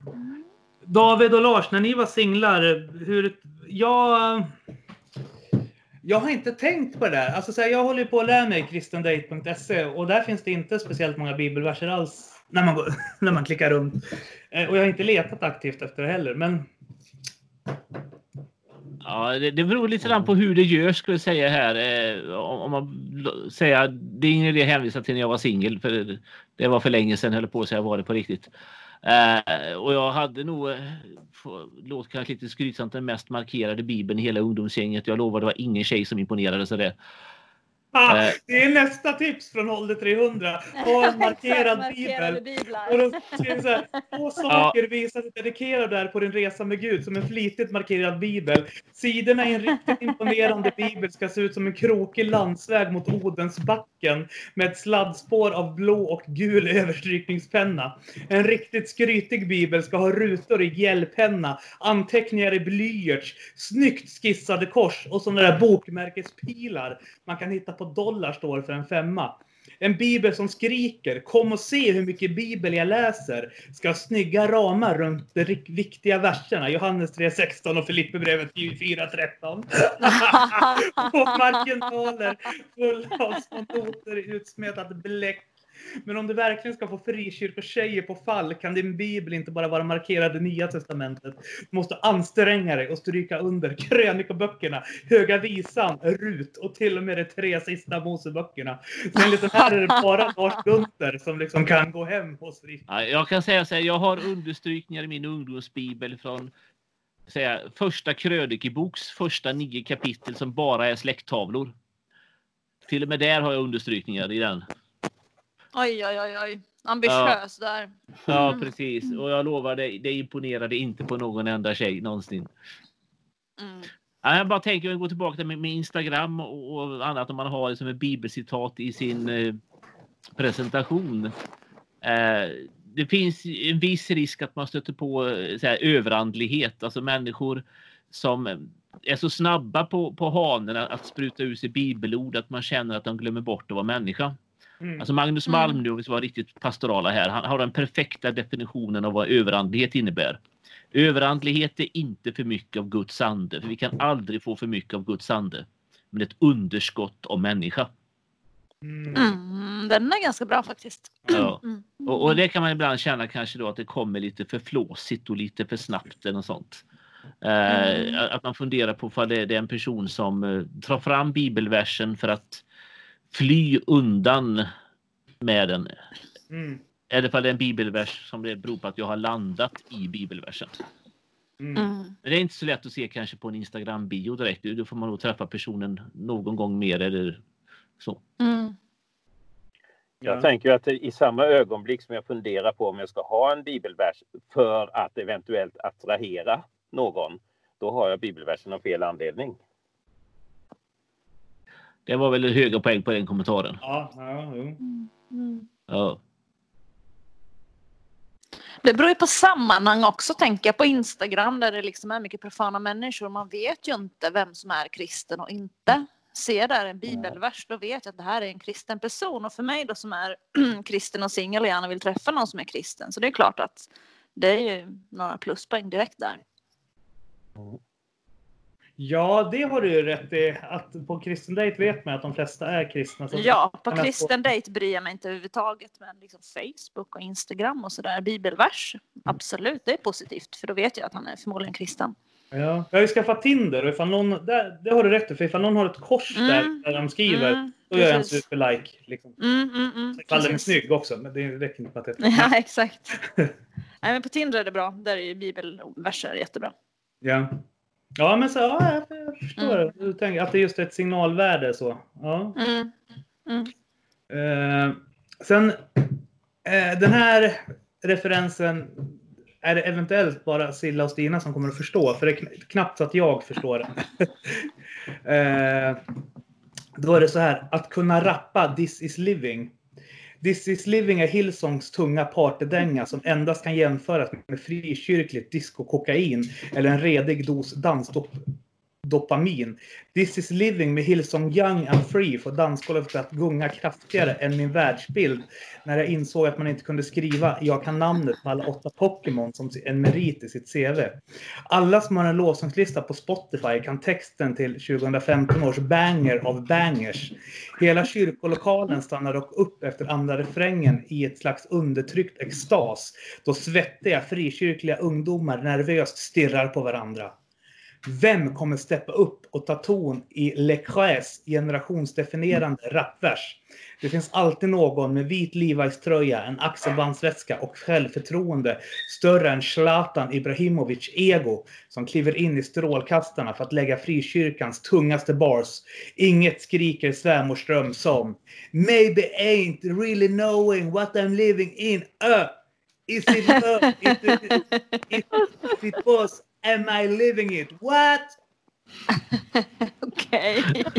[SPEAKER 1] Mm. David och Lars, när ni var singlar, hur... Jag... Jag har inte tänkt på det där. Alltså, så här, jag håller på att lära mig kristendate.se och där finns det inte speciellt många bibelverser alls när man, när man klickar runt. Eh, och jag har inte letat aktivt efter det heller. Men...
[SPEAKER 3] Ja, det, det beror lite grann på hur det görs skulle jag säga här. Eh, om man säger, det är ingen idé att hänvisa till när jag var singel för det var för länge sedan höll på att säga var det på riktigt. Eh, och jag hade nog, eh, låt kanske lite skrytsamt, den mest markerade bibeln i hela ungdomsgänget. Jag lovar, det var ingen tjej som imponerade så det.
[SPEAKER 1] Ah, eh. det är nästa tips från Ålder 300. Ha en markerad bibel. Och då så här, två saker ja. visar sig dedikerade där på din resa med Gud som en flitigt markerad bibel. Sidorna i en riktigt imponerande bibel ska se ut som en krokig landsväg mot Odensbacken med ett sladdspår av blå och gul överstrykningspenna. En riktigt skrytig bibel ska ha rutor i gelpenna, anteckningar i blyerts, snyggt skissade kors och sådana där bokmärkespilar man kan hitta på dollar står för en femma. En bibel som skriker “Kom och se hur mycket bibel jag läser” ska ha snygga ramar runt de viktiga verserna. Johannes 3.16 och Filipperbrevet 4.13. och marginaler fulla av små noter i utsmetat bläck men om du verkligen ska få frikyrkotjejer på fall kan din bibel inte bara vara markerad i Nya Testamentet. Du måste anstränga dig och stryka under krönikoböckerna, Höga Visan, Rut och till och med de tre sista Moseböckerna. Sen liksom här är det bara Lars Gunther som liksom kan gå hem hos
[SPEAKER 3] frikyrkan. Jag kan säga så här, jag har understrykningar i min ungdomsbibel från säga, första krönikeboks första nio kapitel som bara är släkttavlor. Till och med där har jag understrykningar i den.
[SPEAKER 2] Oj, oj, oj, oj. Ambitiös ja. där.
[SPEAKER 3] Ja, mm. precis. Och jag lovar, det, det imponerade inte på någon enda tjej någonsin. Mm. Jag bara tänker, jag går tillbaka till med, Instagram och, annat om man har liksom ett bibelcitat i sin eh, presentation. Eh, det finns en viss risk att man stöter på eh, här, överandlighet, alltså människor som är så snabba på, på hanen att spruta ur sig bibelord att man känner att de glömmer bort att vara människa.
[SPEAKER 1] Mm.
[SPEAKER 3] Alltså Magnus
[SPEAKER 2] Mm.
[SPEAKER 3] Malm, nu om vi ska vara riktigt pastorala här, han har den perfekta definitionen av vad överandlighet innebär. Överandlighet är inte för mycket av Guds ande, för vi kan aldrig få för mycket av Guds ande. Men ett underskott av människa.
[SPEAKER 1] Mm.
[SPEAKER 2] Mm, den är ganska bra faktiskt.
[SPEAKER 3] Ja.
[SPEAKER 2] Mm.
[SPEAKER 3] Och, och det kan man ibland känna kanske då att det kommer lite för flåsigt och lite för snabbt eller något sånt. Eh,
[SPEAKER 2] Mm.
[SPEAKER 3] Att man funderar på om det det är en person som eh, tar fram bibelversen för att fly undan med den.
[SPEAKER 1] Mm.
[SPEAKER 3] Eller om det är en bibelvers som det beror på att jag har landat i bibelversen.
[SPEAKER 1] Mm.
[SPEAKER 2] Mm.
[SPEAKER 3] Det är inte så lätt att se kanske på en Instagram-bio direkt. Då får man nog träffa personen någon gång mer eller så.
[SPEAKER 2] Mm.
[SPEAKER 4] Jag
[SPEAKER 1] Ja.
[SPEAKER 4] tänker att i samma ögonblick som jag funderar på om jag ska ha en bibelvers för att eventuellt attrahera någon, då har jag bibelversen av fel anledning.
[SPEAKER 3] Det var väl höga poäng på den kommentaren.
[SPEAKER 1] Ja, ja, jo.
[SPEAKER 2] Mm.
[SPEAKER 3] Ja.
[SPEAKER 2] Det beror ju på sammanhang också tänker jag på Instagram där det liksom är mycket profana människor. Man vet ju inte vem som är kristen och inte. Ser där en bibelvers då vet jag att det här är en kristen person och för mig då som är kristen och singel och gärna vill träffa någon som är kristen så det är klart att det är ju några pluspoäng direkt där.
[SPEAKER 1] Ja, det har du ju rätt i. Att på kristen date vet man att de flesta är kristna.
[SPEAKER 2] Ja, på kristen date bryr jag mig inte överhuvudtaget men liksom Facebook och Instagram och sådär bibelvers absolut det är positivt för då vet jag att han är förmodligen kristen.
[SPEAKER 1] Ja. Jag har ju skaffat Tinder och ifall någon, där, det har du rätt i, för ifall någon har ett kors
[SPEAKER 2] Mm.
[SPEAKER 1] där, där de skriver,
[SPEAKER 2] Mm,
[SPEAKER 1] då gör jag en super-like. Liksom.
[SPEAKER 2] Mm, mm, mm,
[SPEAKER 1] Ifall den är snygg också, men det räcker inte med att det är
[SPEAKER 2] Ja, exakt. Nej, men på Tinder är det bra. Där är ju bibelverser jättebra.
[SPEAKER 1] Ja. Ja, men så, ja, jag- förstår.
[SPEAKER 2] Mm.
[SPEAKER 1] Du tänker att det är just ett signalvärde så. Ja.
[SPEAKER 2] Mm.
[SPEAKER 1] Eh, sen, eh, den här referensen är det eventuellt bara Silla och Stina som kommer att förstå, för det är kn- knappt så att jag förstår den. eh, då är det så här, att kunna rappa This is living. This is living är Hillsongs tunga partydänga som endast kan jämföras med frikyrkligt disco-kokain eller en redig dos Dopamin. This is living med Hillsong Young and Free får dansgolvet att gunga kraftigare än min världsbild när jag insåg att man inte kunde skriva jag kan namnet på alla åtta Pokémon som en merit i sitt CV. Alla som har en lovsångslista på Spotify kan texten till 2015 års banger av bangers. Hela kyrkolokalen stannar dock upp efter andra refrängen i ett slags undertryckt extas då svettiga frikyrkliga ungdomar nervöst stirrar på varandra. Vem kommer steppa upp och ta ton i Leclercs generationsdefinierande rapvers? Det finns alltid någon med vit Levi's-tröja, en axelbandsväska och självförtroende större än Zlatan Ibrahimovic ego som kliver in i strålkastarna för att lägga frikyrkans tungaste bars. Inget skriker svärmorsdröm som Maybe ain't really knowing what I'm living in. Uh, is it? If it, if, if it was, am I living it? What?
[SPEAKER 2] Okej.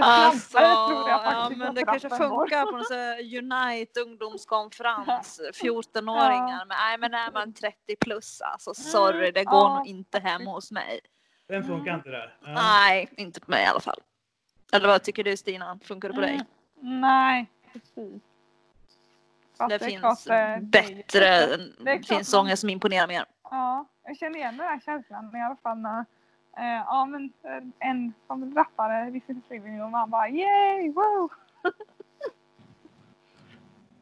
[SPEAKER 2] Alltså, ja,
[SPEAKER 5] faktiskt
[SPEAKER 2] men det kanske funkar på någon Unite ungdomskonferens. 14-åringar. Men nej, men är man 30 plus alltså sorry, det går nog inte hem hos mig.
[SPEAKER 1] Den funkar inte där. Ja.
[SPEAKER 2] Nej, inte på mig i alla fall. Eller vad tycker du Stina? Funkar det på dig?
[SPEAKER 5] Mm, Nej, precis. Fast
[SPEAKER 2] Det finns
[SPEAKER 5] klart, eh,
[SPEAKER 2] bättre,
[SPEAKER 5] Det
[SPEAKER 2] finns sånger som imponerar mer.
[SPEAKER 5] Ja, jag känner igen den här känslan i alla fall när eh, ja, men, eh, en som rappade is living och man bara yay, wow!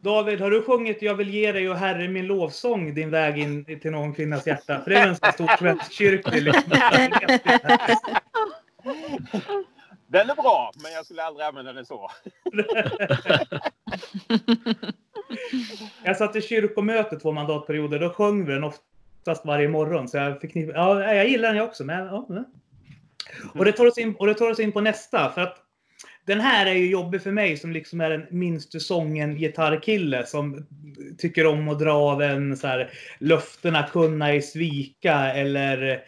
[SPEAKER 1] David, har du sjungit Jag vill ge dig och Herre min lovsång din väg in till någon kvinnas hjärta? För det är en sån stor svensk-kyrklig liksom.
[SPEAKER 4] Den är bra, men jag skulle aldrig använda den så.
[SPEAKER 1] Jag satt i kyrkomöte två mandatperioder. Då sjöng vi den oftast varje morgon. Så jag, förknipp... ja, jag gillar den jag också. Men, ja. Och, det tar oss in, och det tar oss in på nästa. För att den här är ju jobbig för mig som liksom är en minst sången gitarrkille som tycker om att dra av en så här löftena kunna i svika eller eh,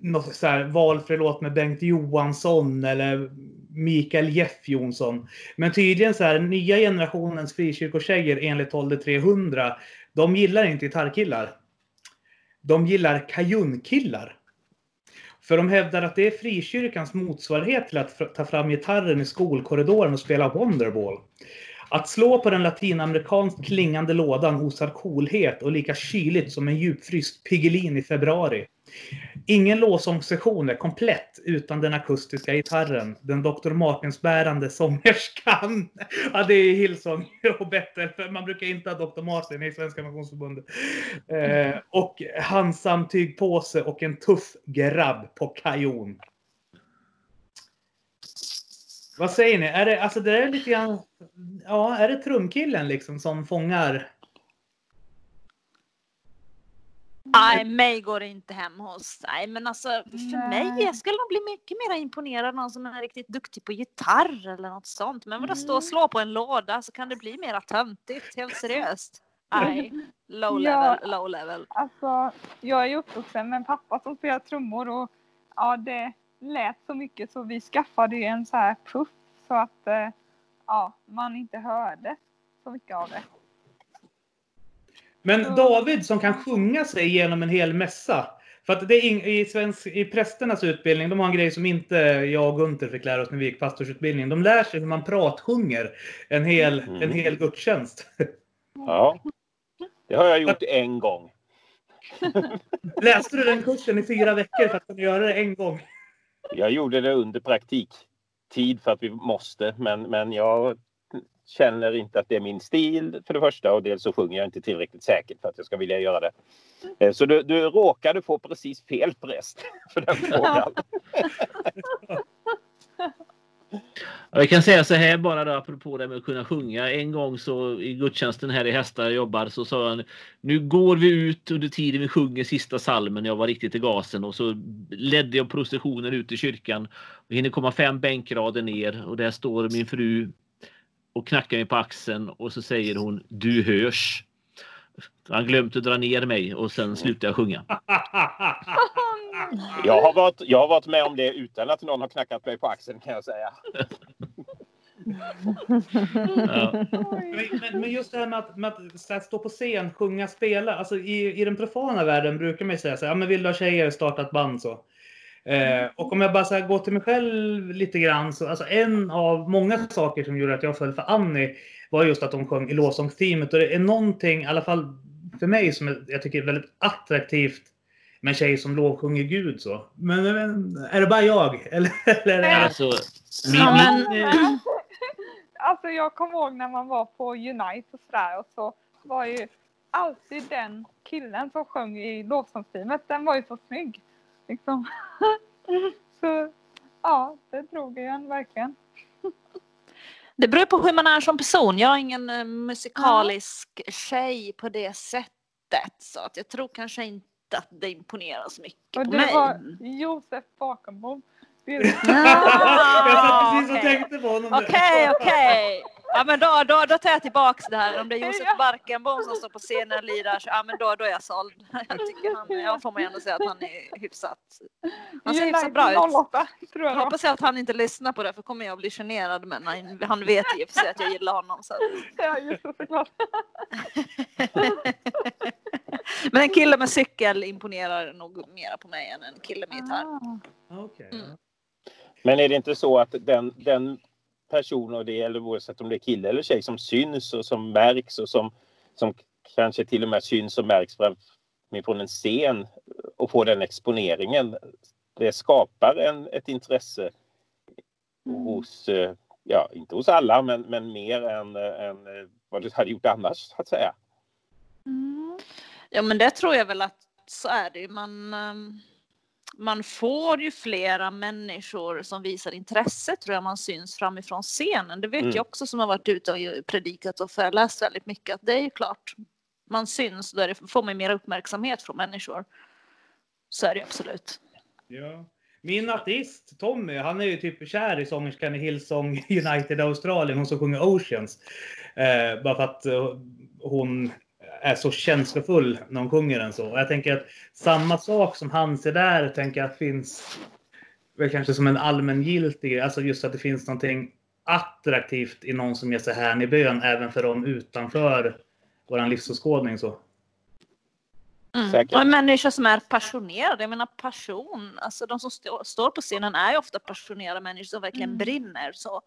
[SPEAKER 1] något så här valfri låt med Bengt Johansson eller Mikael Jeff Jonsson. Men tydligen så här nya generationens frikyrkotjejer enligt ålder 300, de gillar inte gitarrkillar. De gillar kajunkillar. För de hävdar att det är frikyrkans motsvarighet till att ta fram gitarren i skolkorridoren och spela Wonderball. Att slå på den latinamerikanskt klingande lådan osar coolhet och lika kyligt som en djupfryst Piggelin i februari. Ingen lovsångssession är komplett utan den akustiska gitarren, den Dr. Martens-bärande sångerskan. Ja, det är Hillsong och Bettel, för man brukar inte ha Dr. Martin i Svenska Missionsförbundet. Eh, och handsamtygpåse och en tuff grabb på kajon. Vad säger ni? Är det, alltså det är lite grann, ja, är det trumkillen liksom som fångar
[SPEAKER 2] Nej, mig går det inte hem hos. Nej, men alltså för Nej. mig, jag skulle nog bli mycket mer imponerad av någon som är riktigt duktig på gitarr eller något sånt. Men vadå mm. stå och mm. slå på en låda så kan det bli mera töntigt, helt seriöst. Nej, low level, ja, low level.
[SPEAKER 5] Alltså, jag är uppvuxen med en pappa som spelar trummor och ja, det lät så mycket så vi skaffade en så här puff så att eh, ja, man inte hörde så mycket av det.
[SPEAKER 1] Men David som kan sjunga sig genom en hel mässa. För att det är i, svensk, i prästernas utbildning, de har en grej som inte jag och Gunter fick lära oss när vi gick pastorsutbildning. De lär sig hur man pratsjunger en hel, mm. en hel gudstjänst.
[SPEAKER 4] Ja, det har jag gjort en gång.
[SPEAKER 1] Läste du den kursen i fyra veckor för att kunna göra det en gång?
[SPEAKER 4] Jag gjorde det under praktiktid för att vi måste, men, men jag känner inte att det är min stil för det första och dels så sjunger jag inte tillräckligt säkert för att jag ska vilja göra det. Eh, så du, du råkade få precis fel präst för den frågan.
[SPEAKER 3] Jag kan säga så här bara då, apropå det med att kunna sjunga. En gång så i gudstjänsten här i Hästar jobbar så sa han Nu går vi ut under tiden vi sjunger sista salmen. Jag var riktigt i gasen och så ledde jag processionen ut i kyrkan. Vi hinner komma fem bänkrader ner och där står min fru och knackar mig på axeln och så säger hon Du hörs. Han glömt att dra ner mig och sen slutar jag sjunga.
[SPEAKER 4] Jag har, varit, jag har varit med om det utan att någon har knackat mig på axeln kan jag säga.
[SPEAKER 1] ja. men, men, just det här med att, med att stå på scen, sjunga, spela. Alltså i, I den profana världen brukar man säga så här, ja men vill du ha tjejer, starta ett band så. Eh, och om jag bara så går till mig själv lite grann så alltså en av många saker som gjorde att jag föll för Annie var just att hon sjöng i lovsångsteamet och det är någonting, i alla fall för mig, som jag tycker är väldigt attraktivt med en tjej som lovsjunger Gud så. Men, men är det bara jag? Eller, eller är det...
[SPEAKER 5] Alltså, min, ja, men, alltså jag kommer ihåg när man var på Unite och sådär och så var ju alltid den killen som sjöng i lovsångsteamet, den var ju så snygg. Liksom. Så ja, det drog igen verkligen.
[SPEAKER 2] Det beror på hur man är som person. Jag är ingen eh, musikalisk ja. tjej på det sättet. Så att jag tror kanske inte att det imponerar så mycket
[SPEAKER 5] och
[SPEAKER 2] på mig.
[SPEAKER 5] det var Josef Bakenbom.
[SPEAKER 1] jag satt precis och tänkte på honom.
[SPEAKER 2] Okej, okej. Ja men då, då, då tar jag tillbaks det här. Om det är Josef Barkenbom som står på scenen och lirar så ja men då, då är jag såld. Jag tycker han, jag får man ändå säga att han är hyfsat. Han ser hyfsat bra ut. Jag hoppas att han inte lyssnar på det för kommer jag bli generad men han, han vet och för sig att jag gillar honom. Så.
[SPEAKER 5] Ja just det såklart.
[SPEAKER 2] men en kille med cykel imponerar nog mer på mig än en kille med gitarr.
[SPEAKER 1] Ah. Okay. Mm.
[SPEAKER 4] Men är det inte så att den, den person och det, eller oavsett om det är kille eller tjej, som syns och som märks och som, som kanske till och med syns och märks från en scen och får den exponeringen. Det skapar en, ett intresse mm. hos, eh, ja inte hos alla men, men mer än, än vad du hade gjort annars så att säga.
[SPEAKER 2] Mm. Ja men det tror jag väl att så är det man um man får ju flera människor som visar intresse tror jag man syns framifrån scenen. Det vet mm. jag också som har varit ute och predikat och föreläst väldigt mycket att det är ju klart man syns och då får man mer uppmärksamhet från människor. Så är det absolut.
[SPEAKER 1] Ja. Min artist Tommy, han är ju typ kär i sångerskan i Hillsong United Australien, hon som sjunger Oceans. Eh, bara för att eh, hon är så känslofull när hon sjunger den så. Och jag tänker att samma sak som han ser där, tänker jag finns väl kanske som en allmängiltig. Alltså just att det finns någonting attraktivt i någon som ger sig hän i bön även för dem utanför vår livsåskådning. Så.
[SPEAKER 2] Mm.
[SPEAKER 4] Säkert.
[SPEAKER 2] Och människor som är passionerade. Jag menar passion. Alltså de som stå, står på scenen är ju ofta passionerade människor som verkligen
[SPEAKER 5] Mm.
[SPEAKER 2] brinner. Så.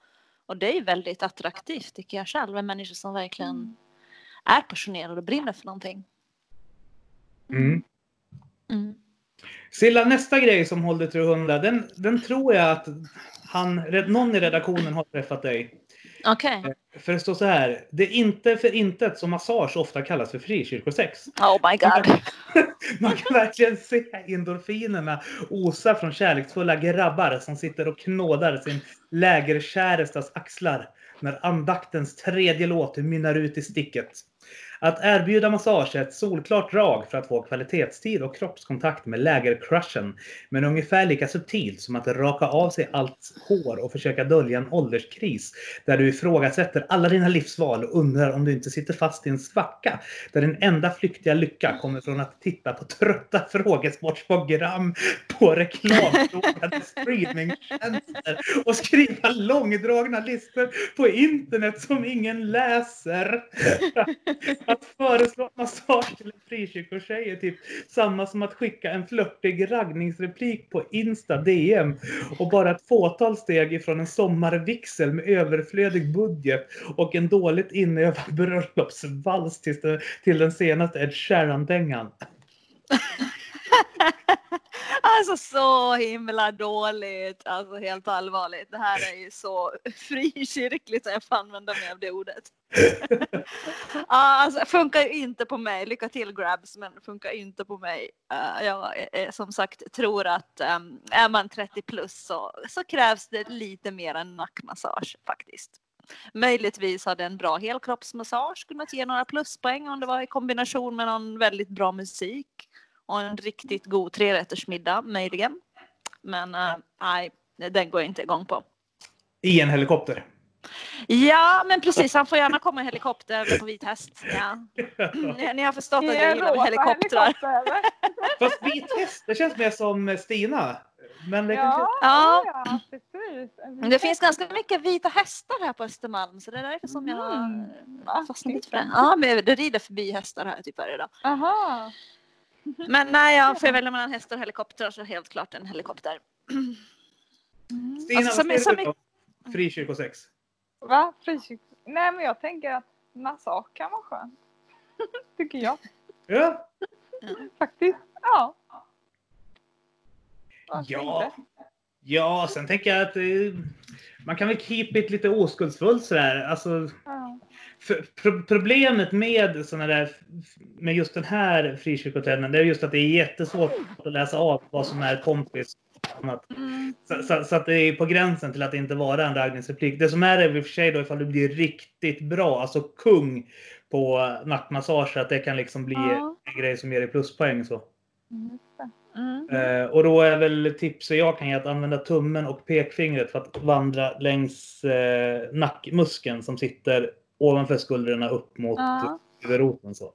[SPEAKER 2] Och det är ju väldigt attraktivt tycker jag själv. Med människor som verkligen
[SPEAKER 5] Mm.
[SPEAKER 2] Är passionerade och brinner för någonting.
[SPEAKER 1] Mm.
[SPEAKER 2] Mm.
[SPEAKER 1] Silla, nästa grej som håller 300, den, den tror jag att han, någon i redaktionen har träffat dig.
[SPEAKER 2] Okej.
[SPEAKER 1] För det står så här. Det är inte för intet som massage ofta kallas för frikyrkosex.
[SPEAKER 2] Oh my god.
[SPEAKER 1] Man kan verkligen se endorfinerna osa från kärleksfulla grabbar som sitter och knådar sin lägerkärestas axlar när andaktens tredje låt mynnar ut i sticket. Att erbjuda massage är ett solklart drag för att få kvalitetstid och kroppskontakt med lägercrushen. Men ungefär lika subtilt som att raka av sig allt hår och försöka dölja en ålderskris. Där du ifrågasätter alla dina livsval och undrar om du inte sitter fast i en svacka. Där din enda flyktiga lycka kommer från att titta på trötta frågesportsprogram på reklamfrågade streamingtjänster och skriva långdragna listor på internet som ingen läser. Att föreslå massage till en frikyrkotjej är typ samma som att skicka en flörtig raggningsreplik på Insta DM och bara ett fåtal steg ifrån en sommarvixel med överflödig budget och en dåligt inövad bröllopsvals till, den- till den senaste Ed Sheeran-dängan.
[SPEAKER 2] Alltså så himla dåligt. Alltså helt allvarligt. Det här är ju så frikyrkligt att jag får använda mig av det ordet. Alltså, funkar ju inte på mig. Lycka till grabs, men funkar inte på mig. Eh, jag som sagt tror att um, är man 30 plus så, så krävs det lite mer än nackmassage faktiskt. Möjligtvis hade en bra helkroppsmassage kunnat ge några pluspoäng om det var i kombination med någon väldigt bra musik och en riktigt god trerättersmiddag möjligen. Men eh, nej, den går jag inte igång på.
[SPEAKER 1] I en helikopter.
[SPEAKER 2] Ja, men precis. Han får gärna komma i helikopter eller på vit häst. Ja. Ni, ni har förstått att jag gillar helikoptrar.
[SPEAKER 5] helikopter?
[SPEAKER 1] Fast vit häst, det känns mer som Stina. Men det kanske...
[SPEAKER 5] Ja,
[SPEAKER 2] Ja.
[SPEAKER 5] ja, precis.
[SPEAKER 2] Det finns ganska mycket vita hästar här på Östermalm så det är därför som jag har
[SPEAKER 5] Mm. Va?
[SPEAKER 2] fastnat för det. Ja, men det rider förbi hästar här typ varje dag.
[SPEAKER 5] Aha.
[SPEAKER 2] Men nej, jag får välja mellan hästar och helikoptrar så helt klart en helikopter.
[SPEAKER 5] Mm.
[SPEAKER 1] Stina,
[SPEAKER 2] Alltså,
[SPEAKER 1] vad säger du om frikyrkosex?
[SPEAKER 5] Va? Frikyrk... Nej, men jag tänker att massage kan vara skönt. Tycker jag
[SPEAKER 1] Ja.
[SPEAKER 5] faktiskt. Ja. Varför
[SPEAKER 1] Ja.
[SPEAKER 5] inte?
[SPEAKER 1] Ja, sen tänker jag att eh, man kan väl keep it lite oskuldsfullt sådär. Alltså,
[SPEAKER 5] Ja.
[SPEAKER 1] Pro, problemet med såna där, med just den här frikyrkotrenden, det är just att det är jättesvårt att läsa av vad som är kompis.
[SPEAKER 2] Mm.
[SPEAKER 1] Så, så, så att det är på gränsen till att inte vara en raggningsreplik. Det som är det i och för sig då ifall du blir riktigt bra, alltså kung på nackmassage, att det kan liksom bli
[SPEAKER 2] Ja.
[SPEAKER 1] en grej som ger dig pluspoäng. Så.
[SPEAKER 5] Mm.
[SPEAKER 2] Mm.
[SPEAKER 1] Eh, och då är väl tipset jag kan ge att använda tummen och pekfingret för att vandra längs eh, nackmuskeln som sitter ovanför skuldrarna upp mot
[SPEAKER 5] Ja.
[SPEAKER 1] huvudroten. Så.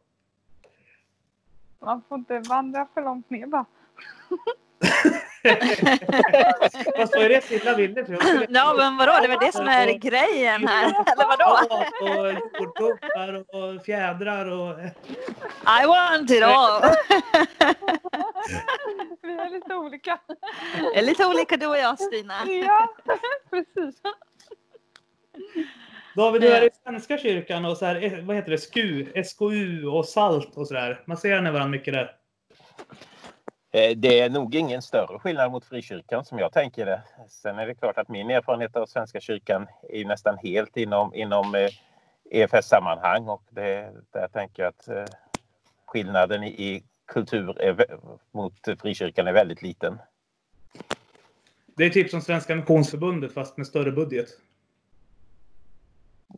[SPEAKER 5] Man får inte vandra för långt ner bara.
[SPEAKER 1] Fast vad är det Silla ville? För
[SPEAKER 2] Ja, men vadå? Det är väl det som är grejen här. Eller vadå?
[SPEAKER 1] Och jordgubbar och fjädrar och...
[SPEAKER 2] I want it all.
[SPEAKER 5] Vi är lite olika.
[SPEAKER 2] Det är lite olika du och jag Stina.
[SPEAKER 5] Ja, precis.
[SPEAKER 1] David, du är i Svenska kyrkan och så här, eh, vad heter det, SKU, SKU och SALT och sådär. Man ser varandra mycket där.
[SPEAKER 4] Eh, Det är nog ingen större skillnad mot frikyrkan som jag tänker det. Sen är det klart att min erfarenhet av Svenska kyrkan är ju nästan helt inom, inom eh, EFS-sammanhang och det, där tänker jag att eh, skillnaden i, kultur är, mot frikyrkan är väldigt liten.
[SPEAKER 1] Det är typ som Svenska Missionsförbundet fast med större budget.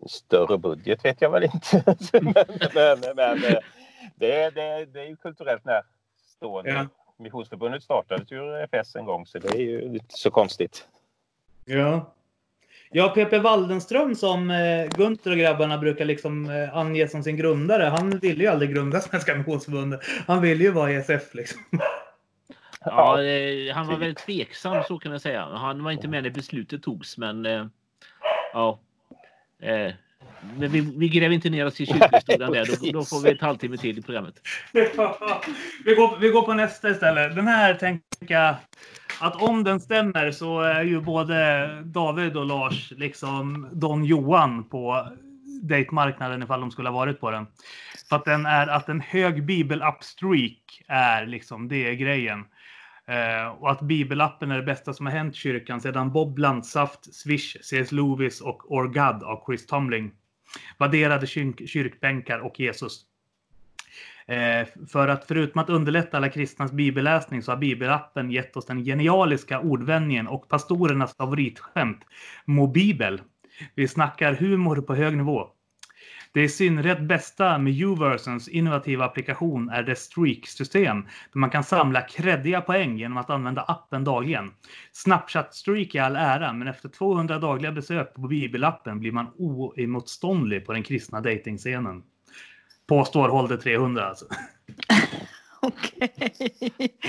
[SPEAKER 4] Större budget vet jag väl inte. men men, men eh, det, det, det är ju kulturellt närstående.
[SPEAKER 1] Ja.
[SPEAKER 4] Missionsförbundet startades ju EFS en gång så det är ju inte så konstigt.
[SPEAKER 1] Ja. Ja, PP Waldenström som eh, Gunther och grabbarna brukar liksom eh, ange som sin grundare. Han ville ju aldrig grunda Svenska Missionsförbundet. Han ville ju vara ESF liksom.
[SPEAKER 3] Ja, han var väldigt tveksam så kan jag säga. Han var inte med när beslutet togs men ja. Eh, Men vi, vi gräver inte ner oss i kyrkohistorien där. Då, då får vi ett halvtimme till i programmet.
[SPEAKER 1] vi, går, vi går på nästa istället. Den här tänker jag att om den stämmer så är ju både David och Lars liksom Don Johan på dejtmarknaden ifall de skulle ha varit på den. För att den är att en hög bibelapp-streak är liksom det är grejen. Eh, och att bibelappen är det bästa som har hänt kyrkan sedan Bob Landsaft, Swish, C.S. Lewis och Or God av Chris Tomling. Vadderade kyrk kyrkbänkar och Jesus. Eh, för att förutom att underlätta alla kristnas bibelläsning så har bibelappen gett oss den genialiska ordvändningen och pastorernas favoritskämt, Mobibel. Vi snackar humor på hög nivå. Det i synnerhet bästa med Uversons innovativa applikation är dess streak-system där man kan samla kreddiga poäng genom att använda appen dagligen. Snapchat-streak i all ära, men efter 200 dagliga besök på bibelappen blir man oemotståndlig på den kristna dejtingscenen. Påstår Holder 300 alltså.
[SPEAKER 2] Okej.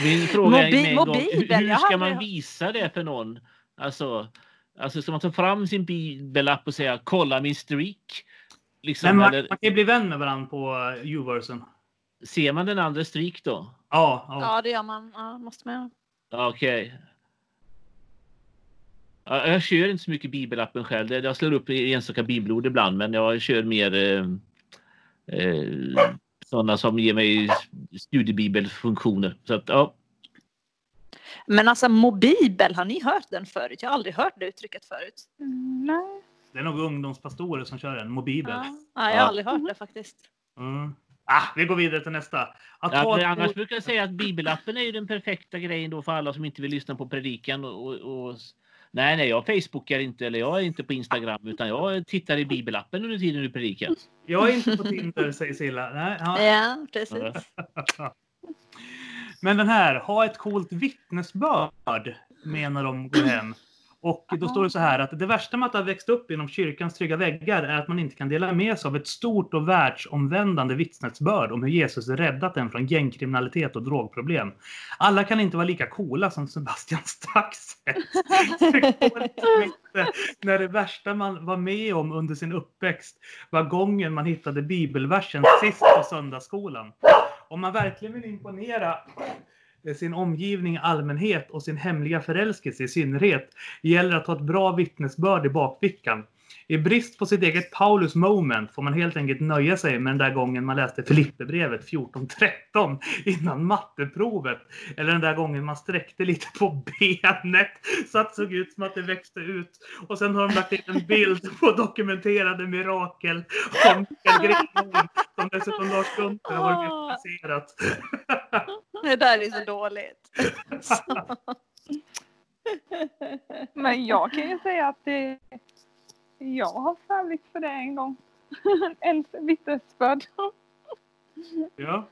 [SPEAKER 3] Min fråga är med
[SPEAKER 2] mobilen,
[SPEAKER 3] hur, ska man visa det för någon? Alltså, alltså ska man ta fram sin bibelapp och säga kolla min streak? Liksom,
[SPEAKER 1] Men man,
[SPEAKER 3] eller
[SPEAKER 1] man kan ju bli vän med varandra på uh, Uversen.
[SPEAKER 3] ser man den andra streak då?
[SPEAKER 1] Ja, ja.
[SPEAKER 2] Ja, det gör man. Ja, måste man.
[SPEAKER 3] Okej. Ja, jag kör inte så mycket bibelappen själv. Jag slår upp enstaka bibelord ibland, men jag kör mer eh, eh, sådana som ger mig studiebibelfunktioner. Så att, ja.
[SPEAKER 2] Men alltså mobibel, har ni hört den förut? Jag har aldrig hört det uttrycket förut.
[SPEAKER 5] Mm, nej.
[SPEAKER 1] Det är nog ungdomspastorer som kör den. Mobibel.
[SPEAKER 2] Ja. Nej, jag
[SPEAKER 3] Ja.
[SPEAKER 2] har aldrig hört det faktiskt.
[SPEAKER 1] Mm. Ah, vi går vidare till nästa. Att
[SPEAKER 3] Ja,
[SPEAKER 1] ett
[SPEAKER 3] annars brukar jag säga att bibelappen är ju den perfekta grejen då för alla som inte vill lyssna på predikan. Och, och, och, nej, nej, jag facebookar inte eller jag är inte på Instagram utan jag tittar i bibelappen under tiden du predikar.
[SPEAKER 1] Jag är inte på Tinder, säger Silla. Nej, ja.
[SPEAKER 2] Ja, precis.
[SPEAKER 1] Men den här, ha ett coolt vittnesbörd, menar de går hem. Och då står det så här att det värsta med att ha växt upp inom kyrkans trygga väggar är att man inte kan dela med sig av ett stort och världsomvändande vittnesbörd om hur Jesus räddat en från gängkriminalitet och drogproblem. Alla kan inte vara lika coola som Sebastian Staxet. När det värsta man var med om under sin uppväxt var gången man hittade bibelversen sist på söndagsskolan. Om man verkligen vill imponera sin omgivning i allmänhet och sin hemliga förälskelse i synnerhet gäller att ha ett bra vittnesbörd i bakfickan. I brist på sitt eget Paulus moment får man helt enkelt nöja sig med den där gången man läste Filipperbrevet 14.13 innan matteprovet. Eller den där gången man sträckte lite på benet så att det såg ut som att det växte ut. Och sen har de lagt in en bild på dokumenterade mirakel om Mikael Grimholm som dessutom Lars Gunther har varit.
[SPEAKER 2] Det där är så dåligt.
[SPEAKER 5] Men jag kan ju säga att det, jag har fallit för det en gång. en vittnesbörd.
[SPEAKER 1] Ja.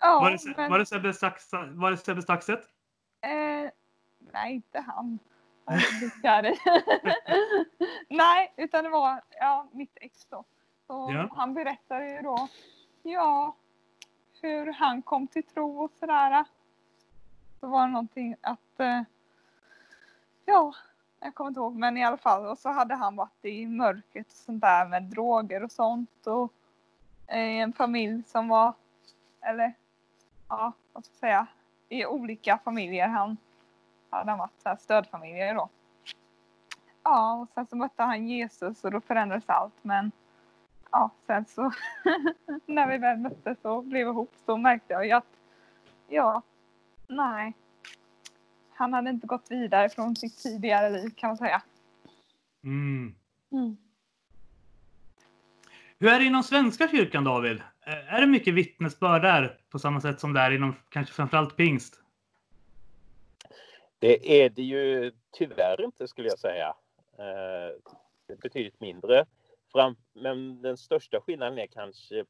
[SPEAKER 5] Ja,
[SPEAKER 1] Var det,
[SPEAKER 5] men,
[SPEAKER 1] var det Sebbe Stax- var det Sebbe Staxet?
[SPEAKER 5] eh, nej, inte han. Nej, utan det var ja, mitt ex då. Så
[SPEAKER 1] Ja.
[SPEAKER 5] Han berättade ju då ja, hur han kom till tro och sådär. Så var det någonting att eh, ja, jag kommer inte ihåg, men i alla fall. Och så hade han varit i mörkret och sånt där med droger och sånt. Och eh, en familj som var, eller ja, vad ska jag säga, i olika familjer. Han hade han varit så här stödfamiljer då. Ja, och sen så mötte han Jesus och då förändrades allt. Men ja, sen så när vi väl möttes och blev ihop så märkte jag ju att ja, nej. Han hade inte gått vidare från sitt tidigare liv kan man säga.
[SPEAKER 1] Mm.
[SPEAKER 2] Mm.
[SPEAKER 1] Hur är det inom Svenska kyrkan, David? Är det mycket vittnesbörd där på samma sätt som det är inom kanske framförallt pingst?
[SPEAKER 4] Det är det ju tyvärr inte skulle jag säga. Det är betydligt mindre. Fram, men den största skillnaden är kanske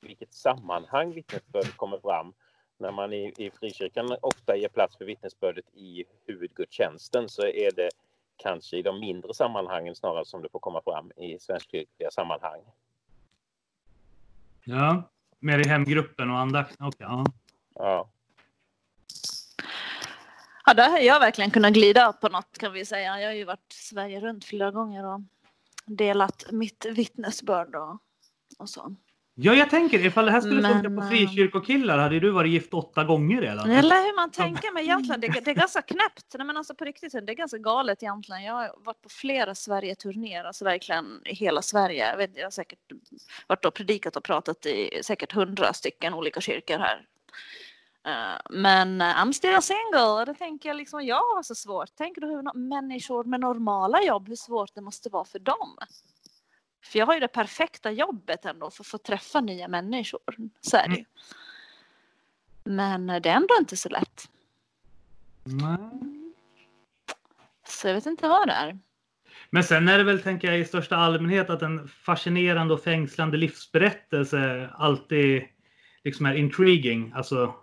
[SPEAKER 4] vilket sammanhang vittnesbördet kommer fram. När man i, i frikyrkan ofta ger plats för vittnesbördet i huvudgudstjänsten så är det kanske i de mindre sammanhangen snarare som det får komma fram i svenskkyrkliga sammanhang.
[SPEAKER 1] Ja. Mer i hemgruppen och andakt? Okej, ja.
[SPEAKER 4] Ja.
[SPEAKER 2] Ja, där har jag verkligen kunnat glida på något kan vi säga. Jag har ju varit Sverige runt flera gånger och delat mitt vittnesbörd och, och så.
[SPEAKER 1] Ja, jag tänker ifall det här skulle
[SPEAKER 2] Men,
[SPEAKER 1] funka på
[SPEAKER 2] eh,
[SPEAKER 1] frikyrkokillar hade du varit gift åtta gånger redan.
[SPEAKER 2] Eller hur man tänker, men egentligen det, det är ganska knäppt. Nej, men alltså på riktigt, det är ganska galet egentligen. Jag har varit på flera Sverige-turnéer, alltså verkligen i hela Sverige. Jag, vet, jag har säkert varit och predikat och pratat i säkert hundra stycken olika kyrkor här. Eh, Men eh, I'm still single och det tänker jag liksom, jag har så svårt. Tänker du hur no- människor med normala jobb, hur svårt det måste vara för dem? För jag har ju det perfekta jobbet ändå för att få träffa nya människor. Så är det ju. Men eh, det är ändå inte så lätt.
[SPEAKER 1] Nej.
[SPEAKER 2] Så jag vet inte vad det är.
[SPEAKER 1] Men sen är det väl, tänker jag, i största allmänhet att en fascinerande och fängslande livsberättelse alltid liksom är intriguing. Alltså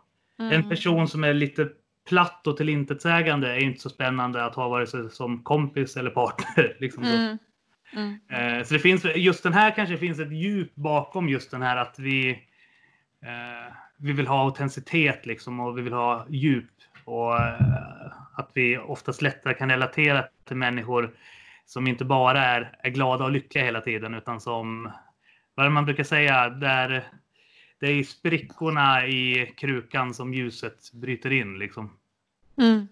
[SPEAKER 1] en
[SPEAKER 2] Mm.
[SPEAKER 1] person som är lite platt och tillintetsägande är inte så spännande att ha vare sig som kompis eller partner. Liksom så.
[SPEAKER 2] Mm. Mm.
[SPEAKER 1] Eh, så det finns, just den här kanske finns ett djup bakom just den här att vi, eh, vi vill ha autenticitet liksom och vi vill ha djup. Och eh, att vi oftast lättare kan relatera till människor som inte bara är, är glada och lyckliga hela tiden utan som, vad man brukar säga, där det är i sprickorna i krukan som ljuset bryter in liksom.
[SPEAKER 2] Mm.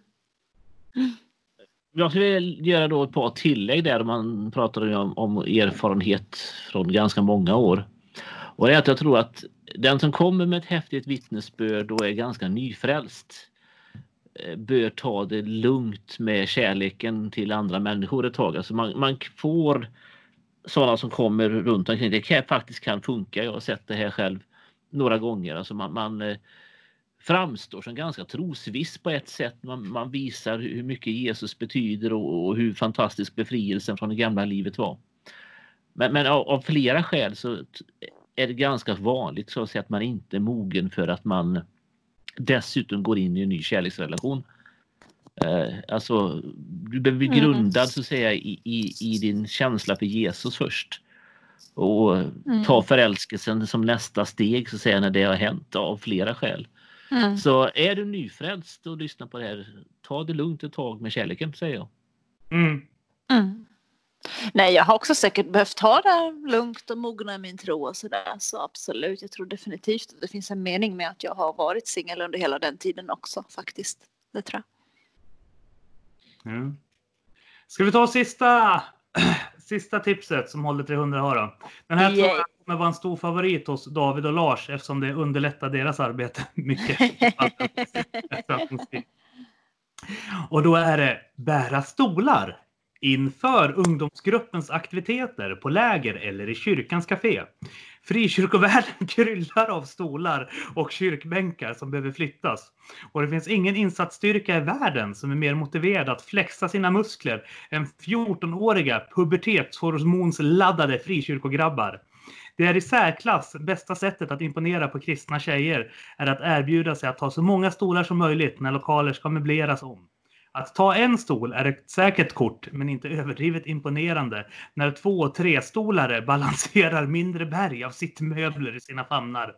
[SPEAKER 3] Jag skulle göra då ett par tillägg där man pratar om, om erfarenhet från ganska många år. Och det är att jag tror att den som kommer med ett häftigt vittnesbörd och är ganska nyfrälst eh, bör ta det lugnt med kärleken till andra människor ett tag. Alltså man, man får sådana som kommer runt omkring. Det kan, faktiskt kan funka. Jag har sett det här själv några gånger. Alltså man, man eh, framstår som ganska trosviss på ett sätt. Man, man visar hur mycket Jesus betyder och, och hur fantastisk befrielsen från det gamla livet var. Men, men av, av flera skäl så är det ganska vanligt så att, säga, att man inte är mogen för att man dessutom går in i en ny kärleksrelation. Eh, alltså, du behöver bli
[SPEAKER 2] Mm.
[SPEAKER 3] grundad så att säga i, i, i din känsla för Jesus först. Och ta förälskelsen som nästa steg så att säga när det har hänt av flera skäl.
[SPEAKER 2] Mm.
[SPEAKER 3] Så är du nyfrälst och lyssnar på det här, ta det lugnt ett tag med kärleken säger jag.
[SPEAKER 1] Mm.
[SPEAKER 2] Mm. Nej, jag har också säkert behövt ta det lugnt och mogna i min tro och sådär. Så absolut, jag tror definitivt att det finns en mening med att jag har varit singel under hela den tiden också faktiskt. Det tror jag.
[SPEAKER 1] Ja. Ska vi ta sista, sista tipset som håller 300 har då? Den här tror jag kommer vara en stor favorit hos David och Lars eftersom det underlättar deras arbete mycket. och då är det bära stolar inför ungdomsgruppens aktiviteter på läger eller i kyrkans café. Frikyrkovärlden kryllar av stolar och kyrkbänkar som behöver flyttas. Och det finns ingen insatsstyrka i världen som är mer motiverad att flexa sina muskler än 14-åriga pubertetshormonsladdade frikyrkograbbar. Det är i särklass bästa sättet att imponera på kristna tjejer är att erbjuda sig att ta så många stolar som möjligt när lokaler ska möbleras om. Att ta en stol är ett säkert kort, men inte överdrivet imponerande när två och tre stolare balanserar mindre berg av sittmöbler i sina famnar.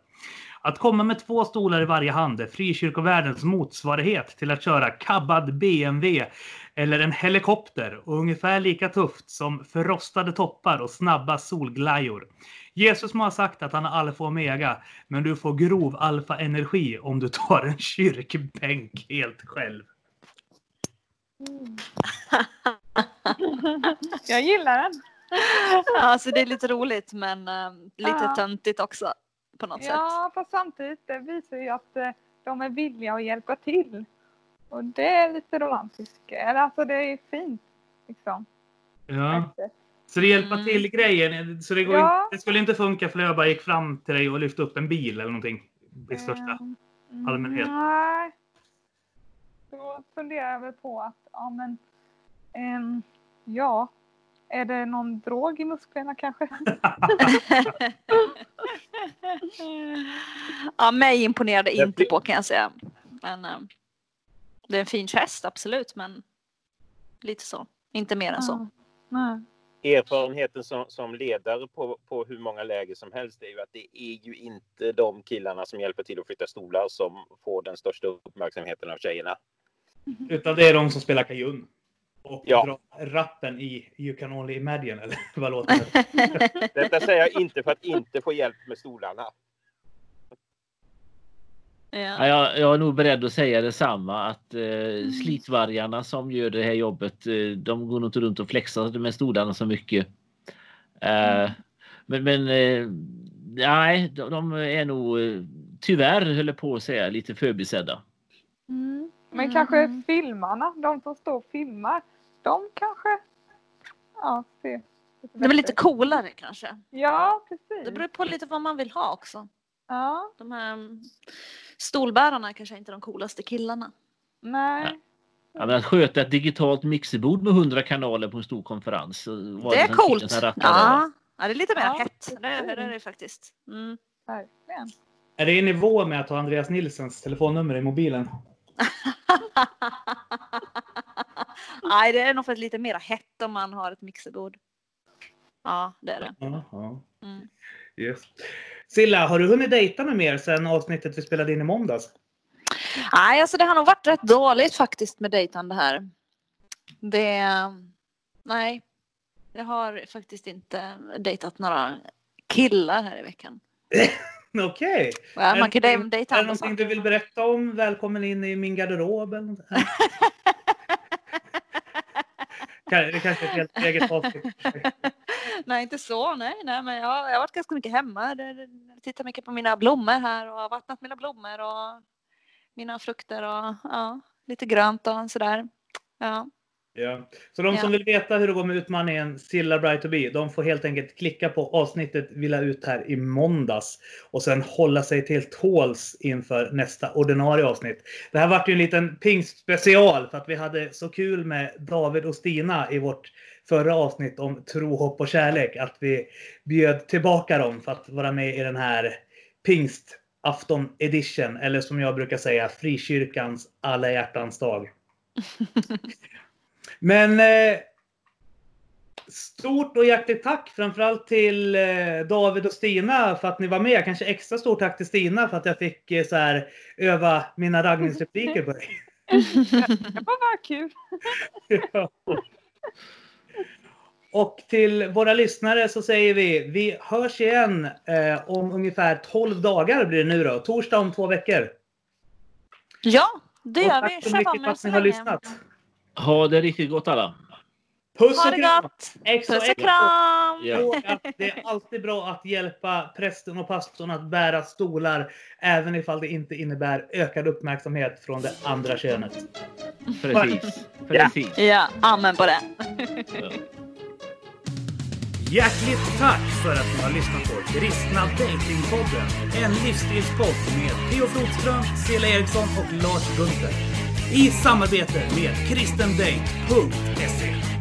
[SPEAKER 1] Att komma med två stolar i varje hand är frikyrkovärldens motsvarighet till att köra kabbad BMW eller en helikopter och ungefär lika tufft som förrostade toppar och snabba solglajjor. Jesus må ha sagt att han är alfa och omega, men du får grov alfa-energi om du tar en kyrkbänk helt själv.
[SPEAKER 5] Jag gillar den.
[SPEAKER 2] Alltså det är lite roligt men eh, lite
[SPEAKER 5] Ja.
[SPEAKER 2] töntigt också på något sätt.
[SPEAKER 5] Ja, fast samtidigt det visar ju att eh, de är villiga att hjälpa till. Och det är lite romantiskt. Eller alltså det är fint. Liksom.
[SPEAKER 1] Ja. Så det hjälpa
[SPEAKER 2] Mm.
[SPEAKER 1] till grejen. Så det, går
[SPEAKER 5] Ja.
[SPEAKER 1] inte, det skulle inte funka för jag bara gick fram till dig och lyfte upp en bil eller någonting. I största.
[SPEAKER 5] Mm,
[SPEAKER 1] allmänhet.
[SPEAKER 5] Nej. Då funderar jag väl på att, ja men, ehm, ja, är det någon drog i musklerna kanske?
[SPEAKER 2] ja, mig imponerade inte på kan jag säga. Men eh, det är en fin gest absolut men lite så. Inte mer än så.
[SPEAKER 5] Ja. Nej.
[SPEAKER 4] Erfarenheten som, som ledare på, på hur många läger som helst är ju att det är ju inte de killarna som hjälper till att flytta stolar som får den största uppmärksamheten av tjejerna.
[SPEAKER 1] Utan det är de som spelar kajun. Och
[SPEAKER 4] Ja.
[SPEAKER 1] dra rappen i You can only imagine, eller vad låter det?
[SPEAKER 4] Detta säger jag inte för att inte få hjälp med stolarna.
[SPEAKER 3] Ja,
[SPEAKER 2] Ja.
[SPEAKER 3] jag, jag är nog beredd att säga detsamma att eh, slitvargarna som gör det här jobbet, eh, de går nog inte runt och flexar med stolarna så mycket. Eh, men men eh, nej, de, de är nog eh, tyvärr, höll på att säga, lite förbisedda.
[SPEAKER 2] Mm.
[SPEAKER 5] Men kanske filmarna, de som står och filmar, de kanske ja, ser lite
[SPEAKER 2] De är lite coolare kanske.
[SPEAKER 5] Ja, precis.
[SPEAKER 2] Det beror på lite vad man vill ha också.
[SPEAKER 5] Ja,
[SPEAKER 2] De här mm, stolbärarna kanske inte är de coolaste killarna.
[SPEAKER 5] nej.
[SPEAKER 3] Ja, men att sköta ett digitalt mixerbord med 100 kanaler på en stor konferens. eh, var
[SPEAKER 2] Det är coolt.
[SPEAKER 3] det.
[SPEAKER 2] Ja. ja, det är lite mer
[SPEAKER 5] Ja.
[SPEAKER 2] hett. Det är det, är det faktiskt. Mm.
[SPEAKER 5] Verkligen.
[SPEAKER 1] Är det i nivå med att ha Andreas Nilsens telefonnummer i mobilen?
[SPEAKER 2] Nej, det är nog för lite mer hett om man har ett mixerbord. Ja, det är det. Mm.
[SPEAKER 1] Yes. Silla, har du hunnit dejta med mer sen avsnittet vi spelade in i måndags?
[SPEAKER 2] Nej, alltså det har nog varit rätt dåligt faktiskt med dejtande här. Det... Nej. Jag har faktiskt inte dejtat några killar här i veckan.
[SPEAKER 1] Okej.
[SPEAKER 2] Ja,
[SPEAKER 1] Är
[SPEAKER 2] man kan dejta
[SPEAKER 1] Är det någonting du vill berätta om? Välkommen in i min garderob eller något? Det kanske är ett helt eget avsnitt.
[SPEAKER 2] nej, inte så. Nej, nej, men jag, jag har varit ganska mycket hemma. Det- Tittat mycket på mina blommor här och har vattnat mina blommor och mina frukter och ja, lite grönt och sådär. Ja.
[SPEAKER 1] Ja. Så de som
[SPEAKER 2] Ja.
[SPEAKER 1] vill veta hur det går med utmaningen Silla Bright to be, de får helt enkelt klicka på avsnittet vi la ut här i måndags och sen hålla sig till tåls inför nästa ordinarie avsnitt. Det här vart ju en liten pingstspecial för att vi hade så kul med David och Stina i vårt förra avsnitt om tro, hopp och kärlek att vi bjöd tillbaka dem för att vara med i den här pingstafton edition eller som jag brukar säga frikyrkans alla hjärtans dag. Men eh, stort och hjärtligt tack framförallt till eh, David och Stina för att ni var med. Kanske extra stort tack till Stina för att jag fick eh, så här, öva mina raggningsrepliker på dig.
[SPEAKER 5] Det var bara kul.
[SPEAKER 1] Ja. Och till våra lyssnare så säger vi vi hörs igen eh, om ungefär 12 dagar blir det nu då. Torsdag om två veckor.
[SPEAKER 2] ja, det
[SPEAKER 1] Och
[SPEAKER 2] gör vi.
[SPEAKER 1] tack så mycket för att ni har
[SPEAKER 2] länge.
[SPEAKER 1] lyssnat.
[SPEAKER 3] Ha det riktigt gott alla.
[SPEAKER 1] Puss och
[SPEAKER 2] det
[SPEAKER 1] kram!
[SPEAKER 2] gott!
[SPEAKER 1] Exo,
[SPEAKER 2] Puss och kram!
[SPEAKER 3] Ja.
[SPEAKER 1] Och att det är alltid bra att hjälpa prästen och pastorn att bära stolar även ifall det inte innebär ökad uppmärksamhet från det andra könet.
[SPEAKER 3] Precis. Precis.
[SPEAKER 2] Ja, amen på det.
[SPEAKER 3] Ja.
[SPEAKER 1] Hjärtligt tack för att ni har lyssnat på Kristna Datingpodden. En livsstilspodd med Theo Flodström, Cela Eriksson och Lars Gunther. I samarbete med kristendate.se.